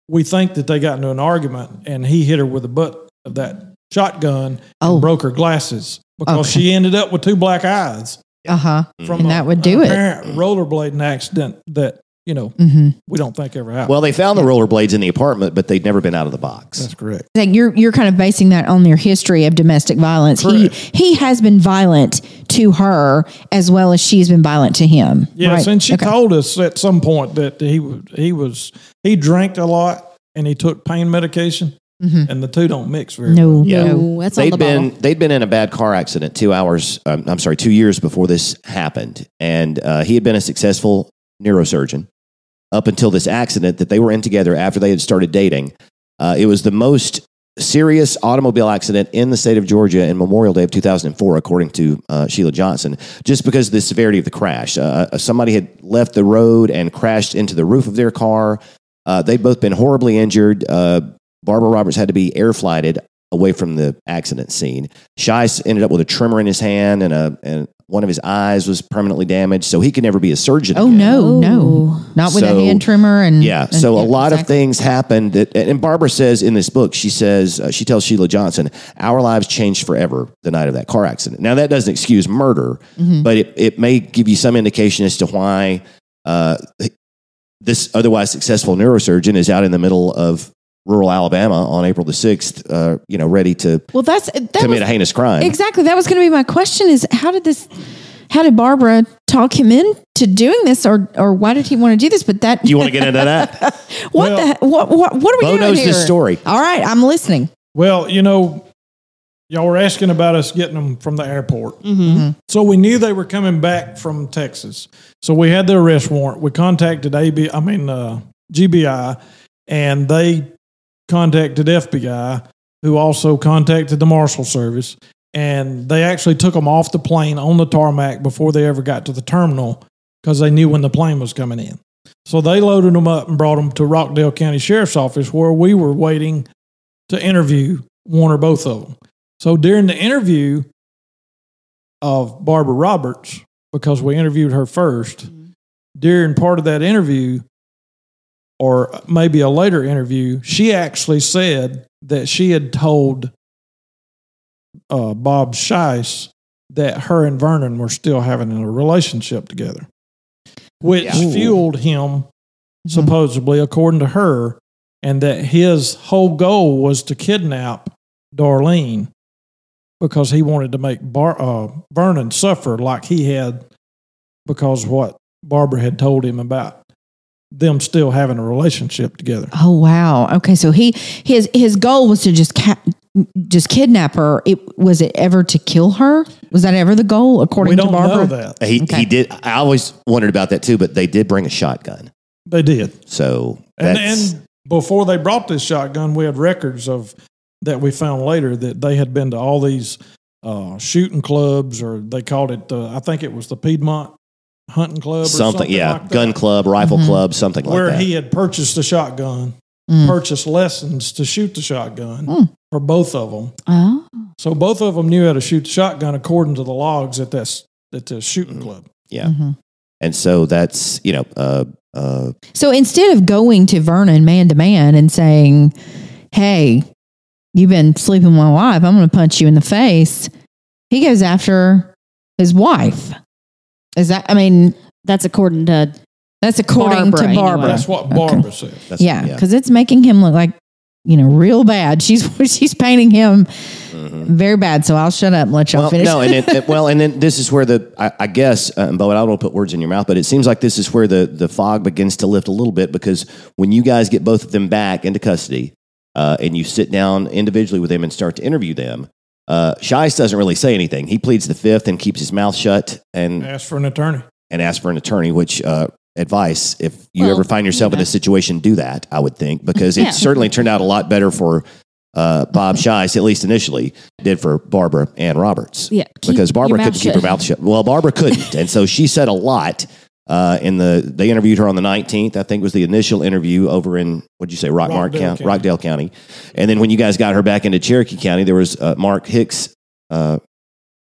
We think that they got into an argument, and he hit her with the butt of that shotgun Oh. and broke her glasses because Okay. she ended up with two black eyes Uh huh. from And a- that would do it. rollerblading accident that you know hmm we don't think ever happened. well, they found the rollerblades in the apartment, but they'd never been out of the box. that's correct. Like you're you're kind of basing that on their history of domestic violence. Correct. He he has been violent to her as well as she's been violent to him. Yes, right? and she Okay. told us at some point that he was he was he drank a lot and he took pain medication, Mhm. and the two don't mix very No, well. Yeah. No, that's on they'd the been bottle. they'd been in a bad car accident two hours. Um, I'm sorry, two years before this happened, and uh, he had been a successful neurosurgeon up until this accident that they were in together after they had started dating. Uh, it was the most serious automobile accident in the state of Georgia in Memorial Day of 2004, according to uh, Sheila Johnson, just because of the severity of the crash. Uh, somebody had left the road and crashed into the roof of their car. Uh, they'd both been horribly injured. Barbara Roberts had to be air flighted away from the accident scene. Shiess ended up with a tremor in his hand and a and one of his eyes was permanently damaged, so he could never be a surgeon. Oh again. no, no, not with So- a hand tremor and Yeah, and- so a yeah, lot of things happened. That, and Barbara says in this book, she says uh, she tells Sheila Johnson, "Our lives changed forever the night of that car accident." Now that doesn't excuse murder, Mhm. but it, it may give you some indication as to why uh, this otherwise successful neurosurgeon is out in the middle of rural Alabama on April the sixth, uh, you know, ready to Well, that's that commit was, a heinous crime. exactly that was going to be my question: is how did this? How did Barbara talk him into doing this, or or why did he want to do this? But that You want to get into that? what Well- the what what what are we Bo doing knows here? this story. All right, I'm listening. Well, you know, y'all were asking about us getting them from the airport. Mm-hmm. So we knew they were coming back from Texas. So we had the arrest warrant. We contacted AB, I mean uh, GBI, and they contacted FBI, who also contacted the Marshal Service, and they actually took them off the plane on the tarmac before they ever got to the terminal because they knew when the plane was coming in. So they loaded them up and brought them to Rockdale County Sheriff's Office, where we were waiting to interview one or both of them. So during the interview of Barbara Roberts, because we interviewed her 1st mm-hmm. during part of that interview, or maybe a later interview, she actually said that she had told uh, Bob Shiess that her and Vernon were still having a relationship together, which Yeah. fueled him, supposedly, according to her, and that his whole goal was to kidnap Darlene because he wanted to make Bar- uh, Vernon suffer like he had because what Barbara had told him about them still having a relationship together. Oh wow. Okay, so he his his goal was to just ca- just kidnap her. It was it ever to kill her? Was that ever the goal according we to don't Barbara? know that. He Okay. he did. I always wondered about that too, but they did bring a shotgun. They did. So And, that's, and before they brought this shotgun, we had records of that we found later that they had been to all these uh, shooting clubs, or they called it. The, I think it was the Piedmont Hunting Club, or something, something, yeah, like that, gun club, rifle Mhm. club, something like that. where he had purchased a shotgun, Mm. purchased lessons to shoot the shotgun Mm. for both of them. Oh. So both of them knew how to shoot the shotgun according to the logs at this at the shooting Mhm. club. yeah, Mhm. and so that's you know, uh, uh, So instead of going to Vernon man to man and saying, "Hey, you've been sleeping with my wife. I'm going to punch you in the face. He goes after his wife. Is that, I mean, That's according to that's according Barbara, to Barbara. anyway. That's what Barbara says. That's- yeah, because it's making him look like, you know, real bad. She's she's painting him Mhm. very bad. So I'll shut up and let y'all Well, finish. no, and it, it- well, and then this is where the I, I guess, uh, Bo, I don't want to put words in your mouth, but it seems like this is where the the fog begins to lift a little bit because when you guys get both of them back into custody, uh, and you sit down individually with them and start to interview them, uh, Shiess doesn't really say anything. He pleads the fifth and keeps his mouth shut and Ask for an attorney. and asks for an attorney. Which uh, advice, if you Well, ever find yourself you in a know. situation, do that. I would think because it Yeah. certainly turned out a lot better for. Uh, Bob Shiess, at least initially, did for Barbara and Roberts yeah keep because Barbara your mouth couldn't keep her shut. mouth shut. Well, Barbara couldn't, and so she said a lot. Uh, in the they interviewed her on the 19th, I think was the initial interview over in what'd you say, Rockmart Rockdale County, County. Rockdale County, and then when you guys got her back into Cherokee County, there was uh, Mark Hicks. Uh,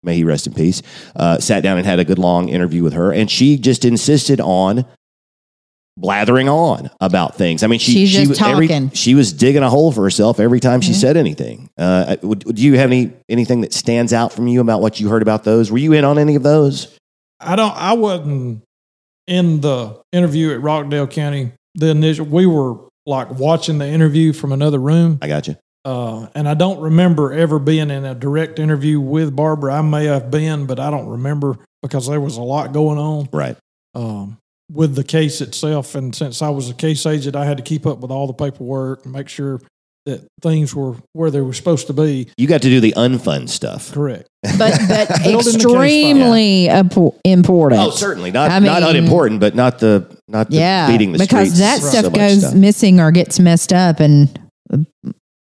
may he rest in peace. Uh, sat down and had a good long interview with her, and she just insisted on blathering on about things. I mean, she She's she just every- talking. she was digging a hole for herself every time she Mhm. said anything. Uh, would, would you have any anything that stands out from you about what you heard about those? Were you in on any of those? I don't. I wasn't in the interview at Rockdale County. The initial, we were like watching the interview from another room, I got you. uh, and I don't remember ever being in a direct interview with Barbara. I may have been, but I don't remember because there was a lot going on Right. um, with the case itself. And since I was a case agent, I had to keep up with all the paperwork and make sure that things were where they were supposed to be. You got to do the unfun stuff. Correct. but but Building the case extremely impo- important. Oh, certainly not I not unimportant, but not the not the yeah, beating the because streets. that stuff much goes stuff. missing or gets messed up, and uh,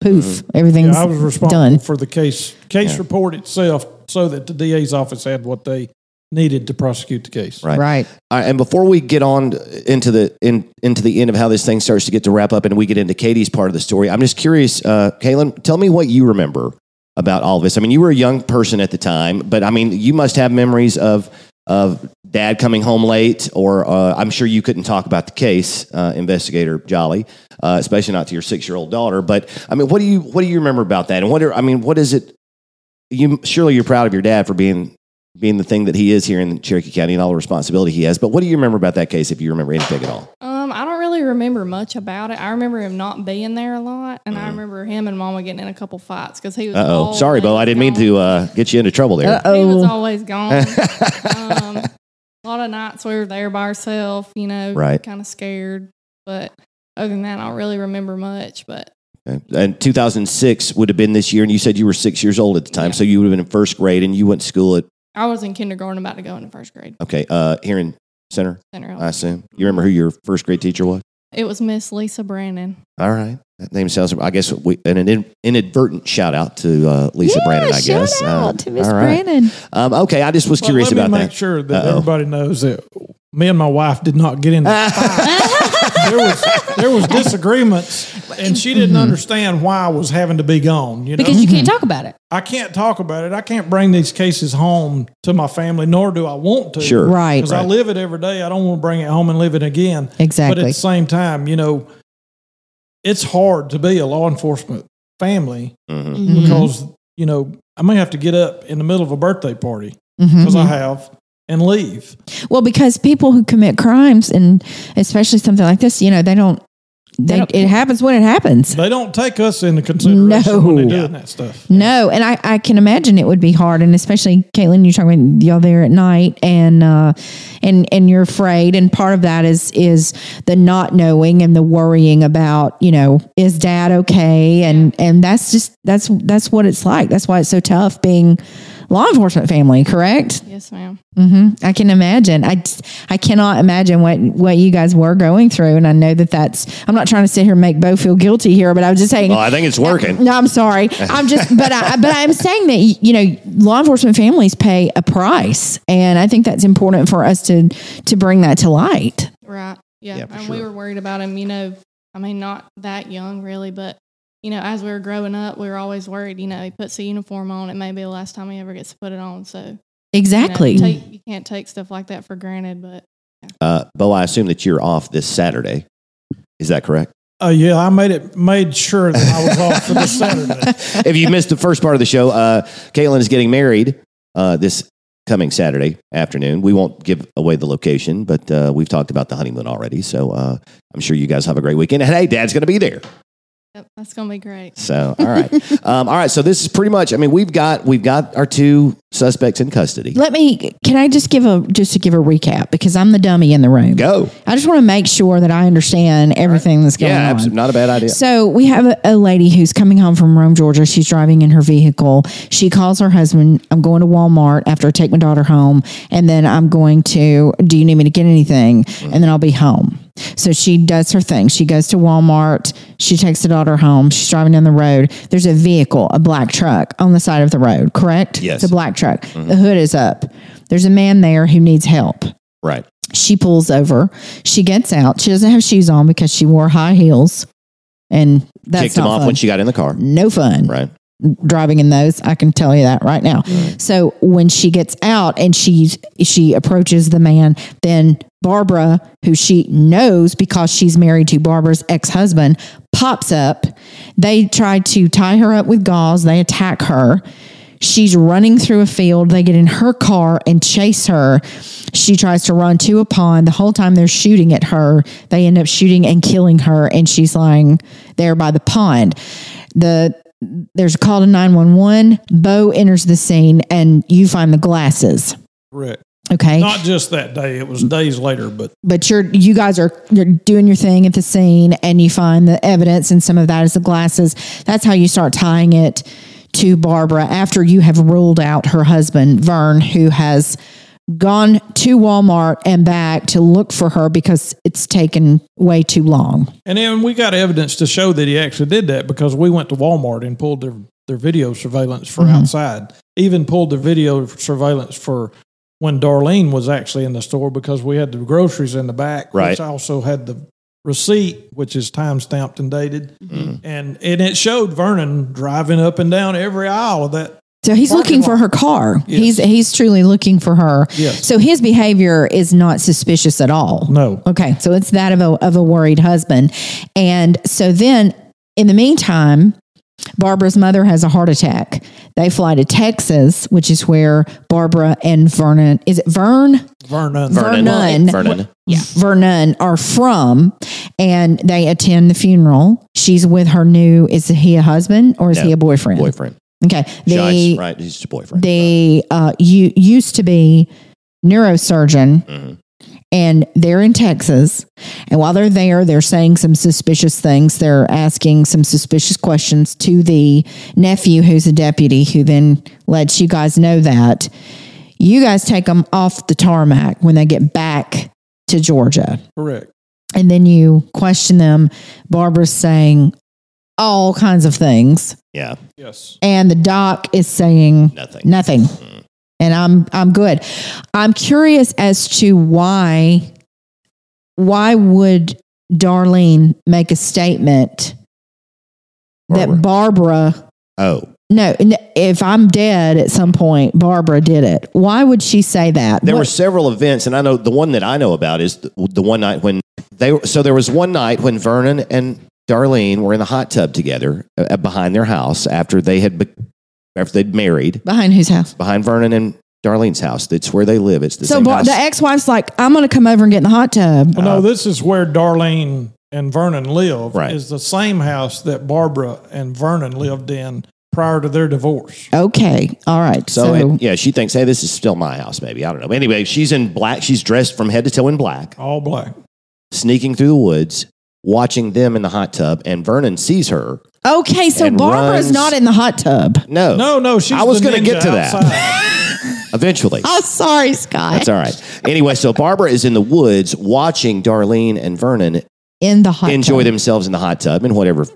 poof, Mm-hmm. everything's Yeah, I was responsible done. for the case case Yeah. report itself, so that the DA's office had what they needed to prosecute the case. Right. right. All right, and before we get on into the in, into the end of how this thing starts to get to wrap up, and we get into Katie's part of the story, I'm just curious, uh, KateLynn, tell me what you remember about all this. I mean, you were a young person at the time, but I mean, you must have memories of of dad coming home late, or uh, I'm sure you couldn't talk about the case, uh, investigator Jolly, uh, especially not to your six year old daughter. But I mean, what do you what do you remember about that? And what are, I mean, what is it? You surely you're proud of your dad for being being the thing that he is here in Cherokee County and all the responsibility he has. But what do you remember about that case, if you remember anything at all? Um, I don't really remember much about it. I remember him not being there a lot, and I remember him and Mama getting in a couple fights because he was. Uh oh, sorry, Bo, I didn't mean to uh, get you into trouble there. Uh He was always gone. um, a lot of nights we were there by ourselves, you know, Right. kind of scared. But other than that, I don't really remember much. But And 2006 would have been this year, and you said you were six years old at the time, Yeah. so you would have been in first grade, and you went to school at I was in kindergarten, about to go into first grade. okay uh, here in Centre, Centre I Elementary. assume. You remember who your first grade teacher was? It was Miss Lisa Brandon. All right, that name sounds. I guess we an in- inadvertent shout out to uh, Lisa yeah, Brandon. I guess. shout guess. out Uh, to Miss all right. Brandon. Um, okay, I just was But curious let about make that. sure that Uh-oh. everybody knows that me and my wife did not get into there was there was disagreements, and she didn't understand why I was having to be gone. You know, because you can't talk about it. I can't talk about it. I can't bring these cases home to my family, nor do I want to. Sure. Right. Because I live it every day. I don't want to bring it home and live it again. Exactly. But at the same time, you know, it's hard to be a law enforcement family Mhm. Mhm. because, you know, I may have to get up in the middle of a birthday party Mhm. because I have and leave. Well, because people who commit crimes, and especially something like this, you know, they don't. They, don't- it happens when it happens. They don't take us into consideration when No. they're doing that stuff. No, and I, I can imagine it would be hard, and especially KateLynn, you're talking about y'all there at night, and uh, and and you're afraid, and part of that is is the not knowing and the worrying about, you know, is Dad okay, and and that's just that's that's what it's like. That's why it's so tough being law enforcement family. Correct? Yes, ma'am. hmm I can imagine. I I cannot imagine what what you guys were going through, and I know that that's. I'm not trying to sit here and make Bo feel guilty here, but I was just saying. Well, I think it's working. No, I'm sorry. I'm just, but I, but I'm saying that you know, law enforcement families pay a price, and I think that's important for us to to bring that to light. Right. Yeah. Yeah, for and we were worried about him, you know, I mean, not that young really, but, you know, as we were growing up, we were always worried, you know, he puts a uniform on, it may be the last time he ever gets to put it on. So, you know, Exactly. take, you can't take stuff like that for granted, but Uh, Bo, I assume that you're off this Saturday. Is that correct? Uh, yeah, I made it made sure that I was off for this Saturday. if you missed the first part of the show, uh, KateLynn is getting married uh, this coming Saturday afternoon. We won't give away the location, but uh, we've talked about the honeymoon already. So uh, I'm sure you guys have a great weekend. And hey, Dad's going to be there. Yep, that's gonna be great. So all right, um, all right. So this is pretty much. I mean, we've got we've got our two suspects in custody. Let me. Can I just give a just to give a recap because I'm the dummy in the room. Go. I just want to make sure that I understand everything that's going Yeah, on. absolutely. Not a bad idea. So we have a, a lady who's coming home from Rome, Georgia. She's driving in her vehicle. She calls her husband. I'm going to Walmart after I take my daughter home, and then I'm going to. Do you need me to get anything? And then I'll be home. So she does her thing. She goes to Walmart. She takes the daughter home. She's driving down the road. There's a vehicle, a black truck on the side of the road. Correct? Yes. It's a black truck. Mm-hmm. The hood is up. There's a man there who needs help Right. she pulls over. She gets out. She doesn't have shoes on because she wore high heels, and that's Kicked him off fun. when she got in the car. no fun Right. Driving in those. I can tell you that right now. So when she gets out and she's she approaches the man, then Barbara, who she knows because she's married to Barbara's ex husband, pops up. They try to tie her up with gauze. They attack her. She's running through a field. They get in her car and chase her. She tries to run to a pond. The whole time they're shooting at her, they end up shooting and killing her, and she's lying there by the pond. The there's a call to 911. Bo enters the scene, and you find the glasses. Correct. Okay, Not just that day; it was days later. But but you're you guys are you're doing your thing at the scene, and you find the evidence, and some of that is the glasses. That's how you start tying it to Barbara after you have ruled out her husband Vern, who has gone to Walmart and back to look for her because it's taken way too long. and then we got evidence to show that he actually did that because we went to Walmart and pulled their their video surveillance for Mhm. outside. Even pulled the video surveillance for when Darlene was actually in the store because we had the groceries in the back, Right. which also had the receipt, which is time stamped and dated, Mm-hmm. and and it showed Vernon driving up and down every aisle of that. So he's Parking looking for her car. Yes. He's he's truly looking for her. Yes. So his behavior is not suspicious at all. No, Okay, so it's that of a of a worried husband, and so then in the meantime, Barbara's mother has a heart attack. They fly to Texas, which is where Barbara and Vernon is it Vern Vernon. Vernon. Vernon. Vernon. Yeah. Vernon are from, and they attend the funeral. She's with her new. Is he a husband or is No, he a boyfriend? Boyfriend. Okay, Shiess, the right. He's your boyfriend. they uh, you used to be neurosurgeon Mhm. and they're in Texas. And while they're there, they're saying some suspicious things. They're asking some suspicious questions to the nephew, who's a deputy, who then lets you guys know that. You guys take them off the tarmac when they get back to Georgia. Correct. And then you question them. Barbara's saying all kinds of things. Yeah. Yes. And the doc is saying Nothing. nothing mm-hmm. and i'm i'm good i'm curious as to why why would darlene make a statement Barbara. that barbara Oh. no if i'm dead at some point barbara did it why would she say that There What- were several events, and I know the one that I know about is the, the one night when they. were So there was one night when Vernon and Darlene were in the hot tub together uh, behind their house after they had be, after they'd married behind whose house behind Vernon and Darlene's house. That's where they live. It's the so same Bar- house. the ex-wife's like i'm gonna come over and get in the hot tub Well, no, this is where Darlene and Vernon live. Right. Is the same house that Barbara and Vernon lived in prior to their divorce. okay all right so, so, and, yeah, she thinks, hey, this is still my house. Maybe I don't know. Anyway, she's in black. She's dressed from head to toe in black, All black. sneaking through the woods, watching them in the hot tub, and Vernon sees her. okay so and barbara's runs- not in the hot tub No, No, no, she's I was the gonna ninja get to that. eventually. oh sorry scott That's all right. Anyway, so Barbara is in the woods watching Darlene and Vernon in the hot enjoy tub. themselves in the hot tub in whatever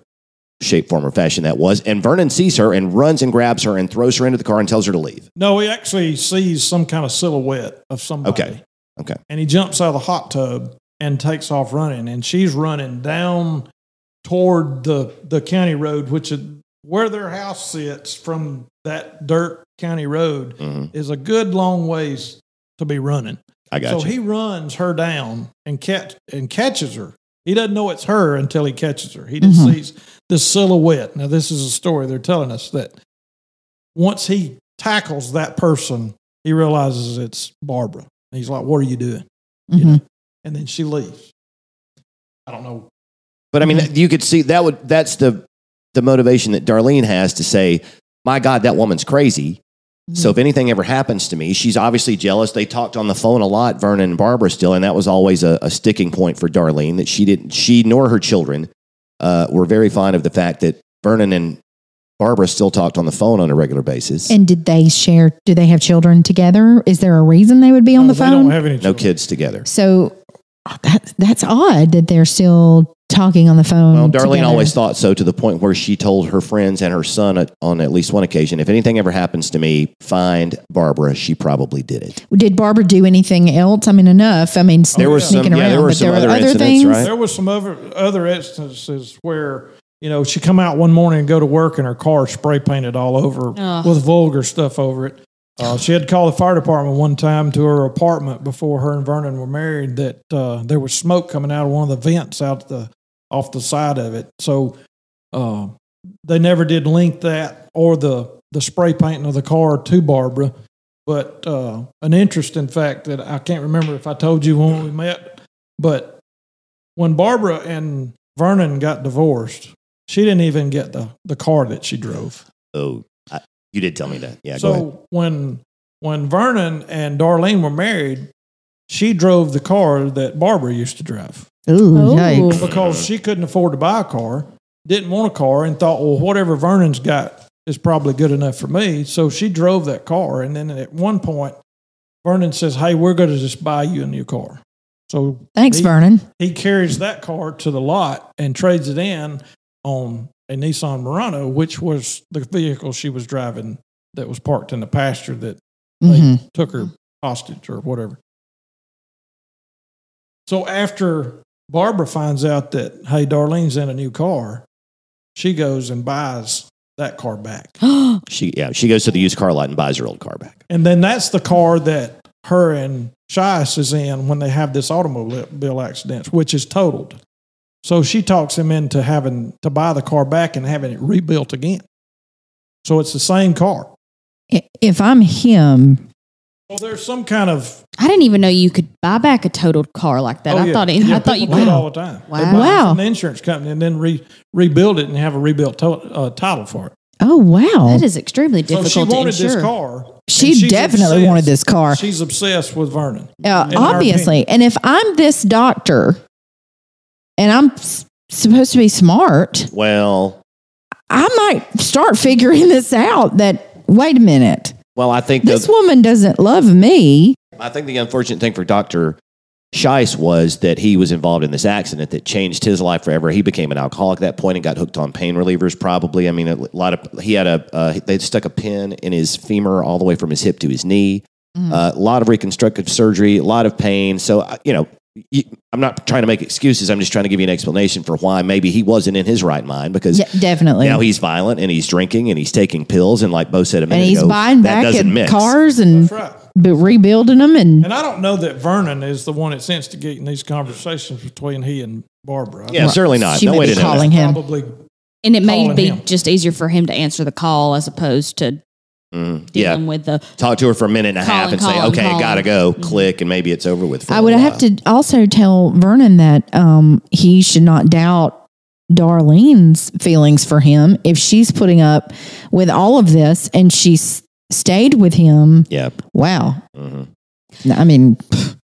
shape, form, or fashion that was. And Vernon sees her and runs and grabs her and throws her into the car and tells her to leave. no, he actually sees some kind of silhouette of somebody. Okay. Okay. And he jumps out of the hot tub and takes off running. And she's running down toward the, the county road, which is where their house sits from that dirt county road Mhm. is a good long ways to be running. I got so you. he runs her down and catch and catches her He doesn't know it's her until he catches her. He just Mhm. sees the silhouette. Now, this is a story they're telling us that once he tackles that person, he realizes it's Barbara. And he's like, What are you doing? You know? And then she leaves. I don't know. But I mean, you could see that would that's the the motivation that Darlene has to say, "My God, that woman's crazy." So if anything ever happens to me, she's obviously jealous. They talked on the phone a lot, Vernon and Barbara still, and that was always a, a sticking point for Darlene that she didn't, she nor her children uh, were very fond of the fact that Vernon and Barbara still talked on the phone on a regular basis. And did they share? Do they have children together? Is there a reason they would be on No, the they phone? don't have any no kids together. so uh, that, that's odd that they're still talking on the phone. Well, Darlene together. always thought so to the point where she told her friends and her son at, on at least one occasion, if anything ever happens to me, find Barbara. She probably did it. Did Barbara do anything else? I mean, enough. I mean, There was some- sneaking yeah, there were but some there other were other incidents, things. right? There were some other other instances where you know she come out one morning and go to work and her car spray painted all over Ugh. with vulgar stuff over it. Uh, she had to call the fire department one time to her apartment before her and Vernon were married that uh, there was smoke coming out of one of the vents out the off the side of it. So uh, they never did link that or the the spray painting of the car to Barbara. But uh, an interesting fact that I can't remember if I told you when we met, but when Barbara and Vernon got divorced, she didn't even get the, the car that she drove. Oh, I, you did tell me that. Yeah, go ahead. so when when Vernon and Darlene were married, she drove the car that Barbara used to drive Ooh, Oh. yikes. because she couldn't afford to buy a car, didn't want a car, and thought, well, whatever Vernon's got is probably good enough for me. So she drove that car, and then at one point, Vernon says, "Hey, we're going to just buy you a new car." So Thanks, he- Vernon. he carries that car to the lot and trades it in on a Nissan Murano, which was the vehicle she was driving that was parked in the pasture that they Mhm. took her hostage or whatever. So after Barbara finds out that, hey, Darlene's in a new car, she goes and buys that car back. She yeah, she goes to the used car lot and buys her old car back. And then that's the car that her and Shiess is in when they have this automobile accident, which is totaled. So she talks him into having to buy the car back and having it rebuilt again. So it's the same car. If I'm him, well, there's some kind of I didn't even know you could buy back a totaled car like that. Oh, I yeah. thought it, Yeah, I thought you could. it all the time. They Wow. buy Wow. from the insurance company and then re, rebuild it and have a rebuilt to, uh, title for it. oh wow, That is extremely So difficult she to wanted insure. this car. she definitely obsessed. wanted this car. She's obsessed with Vernon. Uh, obviously, and if I'm this doctor, and I'm s- supposed to be smart, Well, I might start figuring this out. That wait a minute, well, I think this the, woman doesn't love me. I think the unfortunate thing for Doctor Shiess was that he was involved in this accident that changed his life forever. He became an alcoholic at that point and got hooked on pain relievers. Probably, I mean, a lot of he had a uh, they stuck a pin in his femur all the way from his hip to his knee. Mhm. Uh, a lot of reconstructive surgery, a lot of pain. So uh, you know, I'm not trying to make excuses. I'm just trying to give you an explanation for why maybe he wasn't in his right mind because Yeah, definitely. now he's violent and he's drinking and he's taking pills and like Bo said a minute and he's ago, buying that back doesn't at mix. cars and right. rebuilding them, and And I don't know that Vernon is the one that's instigating these conversations between he and Barbara. I Yeah, think certainly not. She no way be to know. calling him. Probably and it may be him. just easier for him to answer the call as opposed to Mhm. Yeah, dealing with the. talk to her for a minute and a half Calling, and say, calling, okay, calling. gotta go, Mm-hmm. click, and maybe it's over with. For I a would while. have to also tell Vernon that um, he should not doubt Darlene's feelings for him if she's putting up with all of this and she's stayed with him. Yeah. Wow. Mhm. I mean,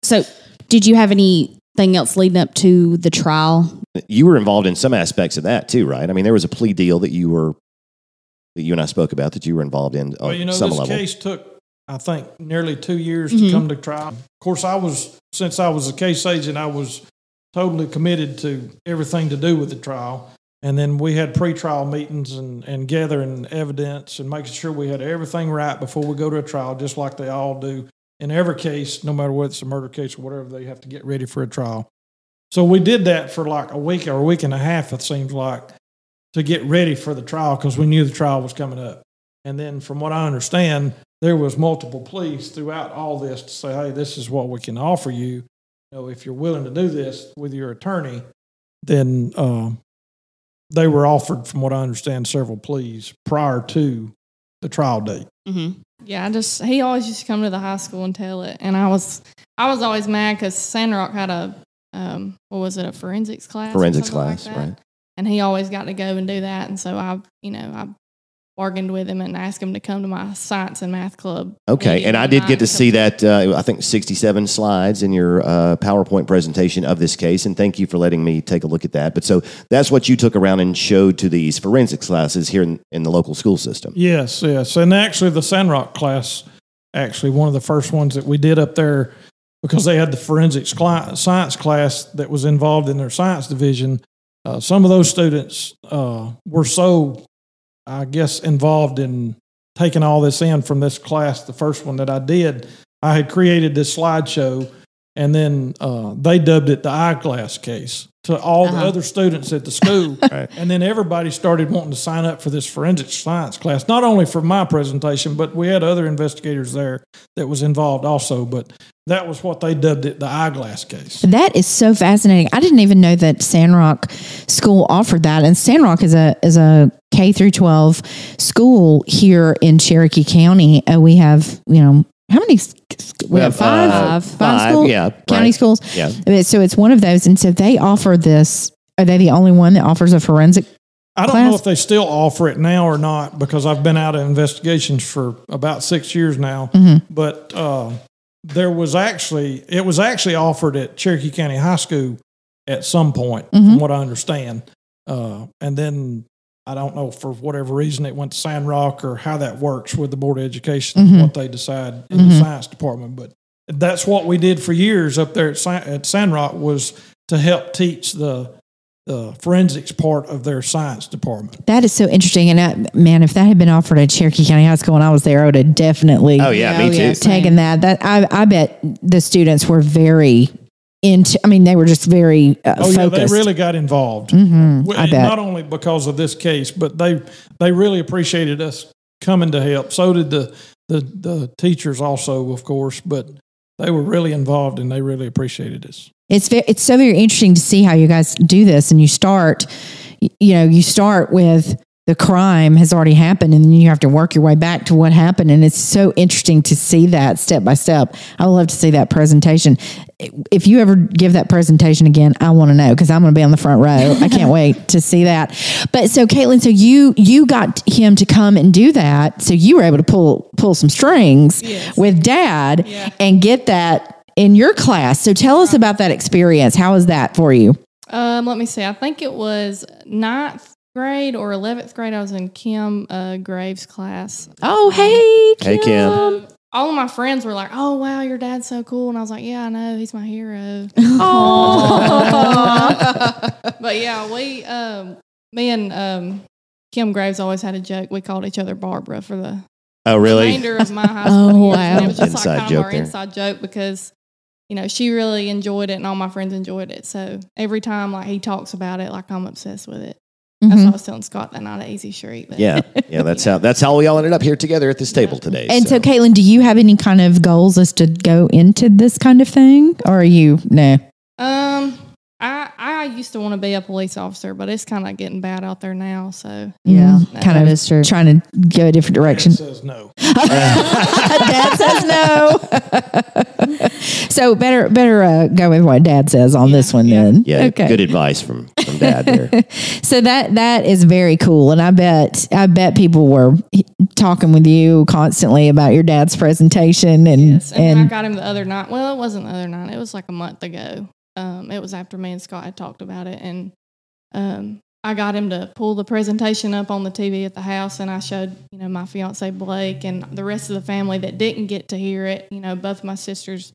So, did you have anything else leading up to the trial? You were involved in some aspects of that too, right? I mean, there was a plea deal that you were that you and I spoke about that you were involved in on Well, you know, some this level. case took, I think, nearly two years Mhm. to come to trial. Of course, I was, since I was a case agent, I was totally committed to everything to do with the trial. And then we had pre-trial meetings and, and gathering evidence and making sure we had everything right before we go to a trial, just like they all do in every case, no matter whether it's a murder case or whatever, they have to get ready for a trial. So we did that for like a week or a week and a half, it seems like, to get ready for the trial because we knew the trial was coming up. And then, from what I understand, there was multiple pleas throughout all this to say, "Hey, this is what we can offer you. You know, if you're willing to do this with your attorney, then uh, they were offered, from what I understand, several pleas prior to the trial date. Mm-hmm. Yeah, I just he always used to come to the high school and tell it, and I was I was always mad because Sandrock had a um what was it a forensics class? Forensics something like class, right? And he always got to go and do that, and so I you know I bargained with him and asked him to come to my science and math club. Okay, and I did get to see that. Uh, I think sixty-seven slides in your uh, PowerPoint presentation of this case, and thank you for letting me take a look at that. But so that's what you took around and showed to these forensics classes here in, in the local school system. Yes, yes. And actually, the Sandrock class, actually, one of the first ones that we did up there, because they had the forensics cli- science class that was involved in their science division. Uh, some of those students uh, were so, I guess, involved in taking all this in from this class, the first one that I did. I had created this slideshow, and then uh, they dubbed it the eyeglass case to all the Uh-huh. other students at the school. Right. And then everybody started wanting to sign up for this forensic science class, not only for my presentation, but we had other investigators there that was involved also. But that was what they dubbed it, the eyeglass case. That is so fascinating. I didn't even know that Sandrock School offered that. And Sandrock is a is a K through twelve school here in Cherokee County. Uh, we have you know how many? s- We, have, five, uh, five, schools, yeah, county right. schools. Yeah. Uh, So it's one of those, and so they offer this. Are they the only one that offers a forensic? I don't Class? know if they still offer it now or not because I've been out of investigations for about six years now. But uh, there was actually it was actually offered at Cherokee County High School at some point, from mm-hmm. what I understand. Uh, and then I don't know for whatever reason it went to Sandrock or how that works with the Board of Education, mm-hmm. what they decide in the mm-hmm. science department. But that's what we did for years up there at, Sa- at Sandrock was to help teach the the forensics part of their science department. That is so interesting. And uh, man, if that had been offered at Cherokee County High School when I was there, I would have definitely Oh yeah, me Oh, too. yeah. taken that. That I, I bet the students were very into. I mean, they were just very uh, Oh yeah, focused. they really got involved. Mhm, Well, I bet. Not only because of this case, but they they really appreciated us coming to help. So did the the the teachers also, of course. But they were really involved and they really appreciated us. It's very, it's so very interesting to see how you guys do this, and you start, you know, you start with the crime has already happened, and then you have to work your way back to what happened, and it's so interesting to see that step by step. I would love to see that presentation. If you ever give that presentation again, I want to know because I'm going to be on the front row. I can't wait to see that. But so, KateLynn, so you you got him to come and do that, so you were able to pull pull some strings Yes. with Dad Yeah. and get that in your class. So tell us about that experience. How was that for you? Um, let me see. I think it was ninth grade or eleventh grade. I was in Kim uh, Graves' class. Oh, hey, Hey, Kim. Um, all of my friends were like, "Oh wow, your dad's so cool," and I was like, "Yeah, I know, he's my hero." Oh, but yeah, we, um, me and um, Kim Graves always had a joke. We called each other Barbara for the Oh really? remainder of my high school Oh, years. And wow. it was just Inside like kind joke of our there. inside joke because, you know, she really enjoyed it and all my friends enjoyed it. So every time like he talks about it, like I'm obsessed with it. That's Mhm. what I was telling Scott that night at Easy Street. But Yeah, yeah. That's how that's how we all ended up here together at this table today. And so, KateLynn, do you have any kind of goals as to go into this kind of thing? Or are you, no? Um, I I used to want to be a police officer, but it's kind of getting bad out there now. So Yeah, kind of is true. trying to go a different direction. Dad says no. dad says no. so better better uh, go with what dad says on this one yeah. then. yeah, Okay. good advice from from Dad there. So that that is very cool, and I bet I bet people were talking with you constantly about your dad's presentation and yes, and, when I got him the other night. Well, it wasn't the other night. It was like a month ago. Um, it was after me and Scott had talked about it, and um, I got him to pull the presentation up on the TV at the house, and I showed you know my fiance Blake and the rest of the family that didn't get to hear it. You know, both my sisters,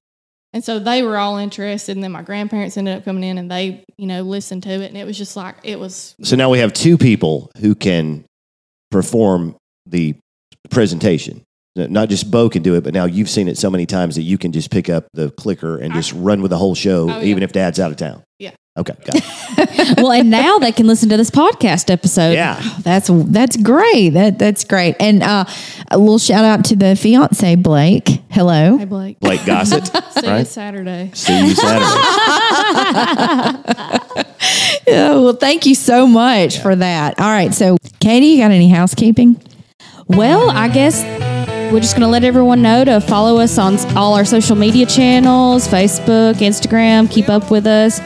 and so they were all interested. And then my grandparents ended up coming in, and they you know listened to it, and it was just like it was. So now we have two people who can perform the presentation. Not just Bo can do it, but now you've seen it so many times that you can just pick up the clicker and just run with the whole show, Oh, yeah. even if Dad's out of town. Yeah. Okay. Got it. well, and now they can listen to this podcast episode. yeah. that's that's great. That that's great. And uh, a little shout out to the fiance Blake. Hello. Hey Blake, Blake Gossett. see you? Saturday. See you Saturday. Yeah, well, thank you so much for that. All right. So, Katie, you got any housekeeping? Well, I guess we're just going to let everyone know to follow us on all our social media channels Facebook, Instagram. Keep up with us.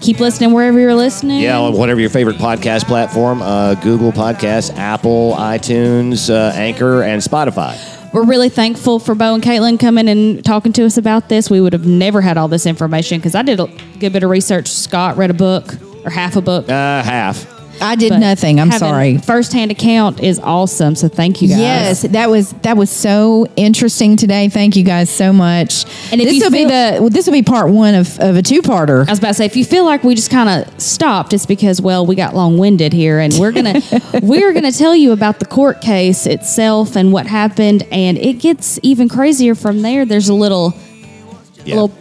Keep listening wherever you're listening. Yeah, on whatever your favorite podcast platform uh, Google Podcasts, Apple, iTunes, uh, Anchor, and Spotify. We're really thankful for Bo and Caitlin coming and talking to us about this. We would have never had all this information because I did a good bit of research. Scott read a book or half a book. Uh, half. I did but nothing. I'm having sorry. Firsthand account is awesome. So thank you guys. Yes, that was that was so interesting today. Thank you guys so much. And if this you will be the well, this will be part one of, of a two parter. I was about to say, if you feel like we just kind of stopped, it's because well, we got long winded here, and we're gonna we're gonna tell you about the court case itself and what happened, and it gets even crazier from there. There's a little, Yeah. little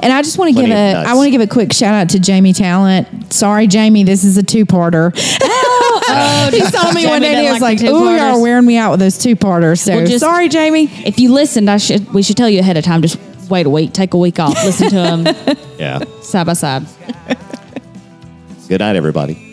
And I just want to give of a nuts. I want to give a quick shout out to Jamie Talent. Sorry, Jamie, this is a two parter. oh, oh he saw me one Jamie day and he doesn't was like like, the "Oh, you are wearing me out with those two parters." So Well, just- sorry, Jamie. if you listened, I should we should tell you ahead of time. Just wait a week, take a week off, listen to them Yeah. side by side. Good night, everybody.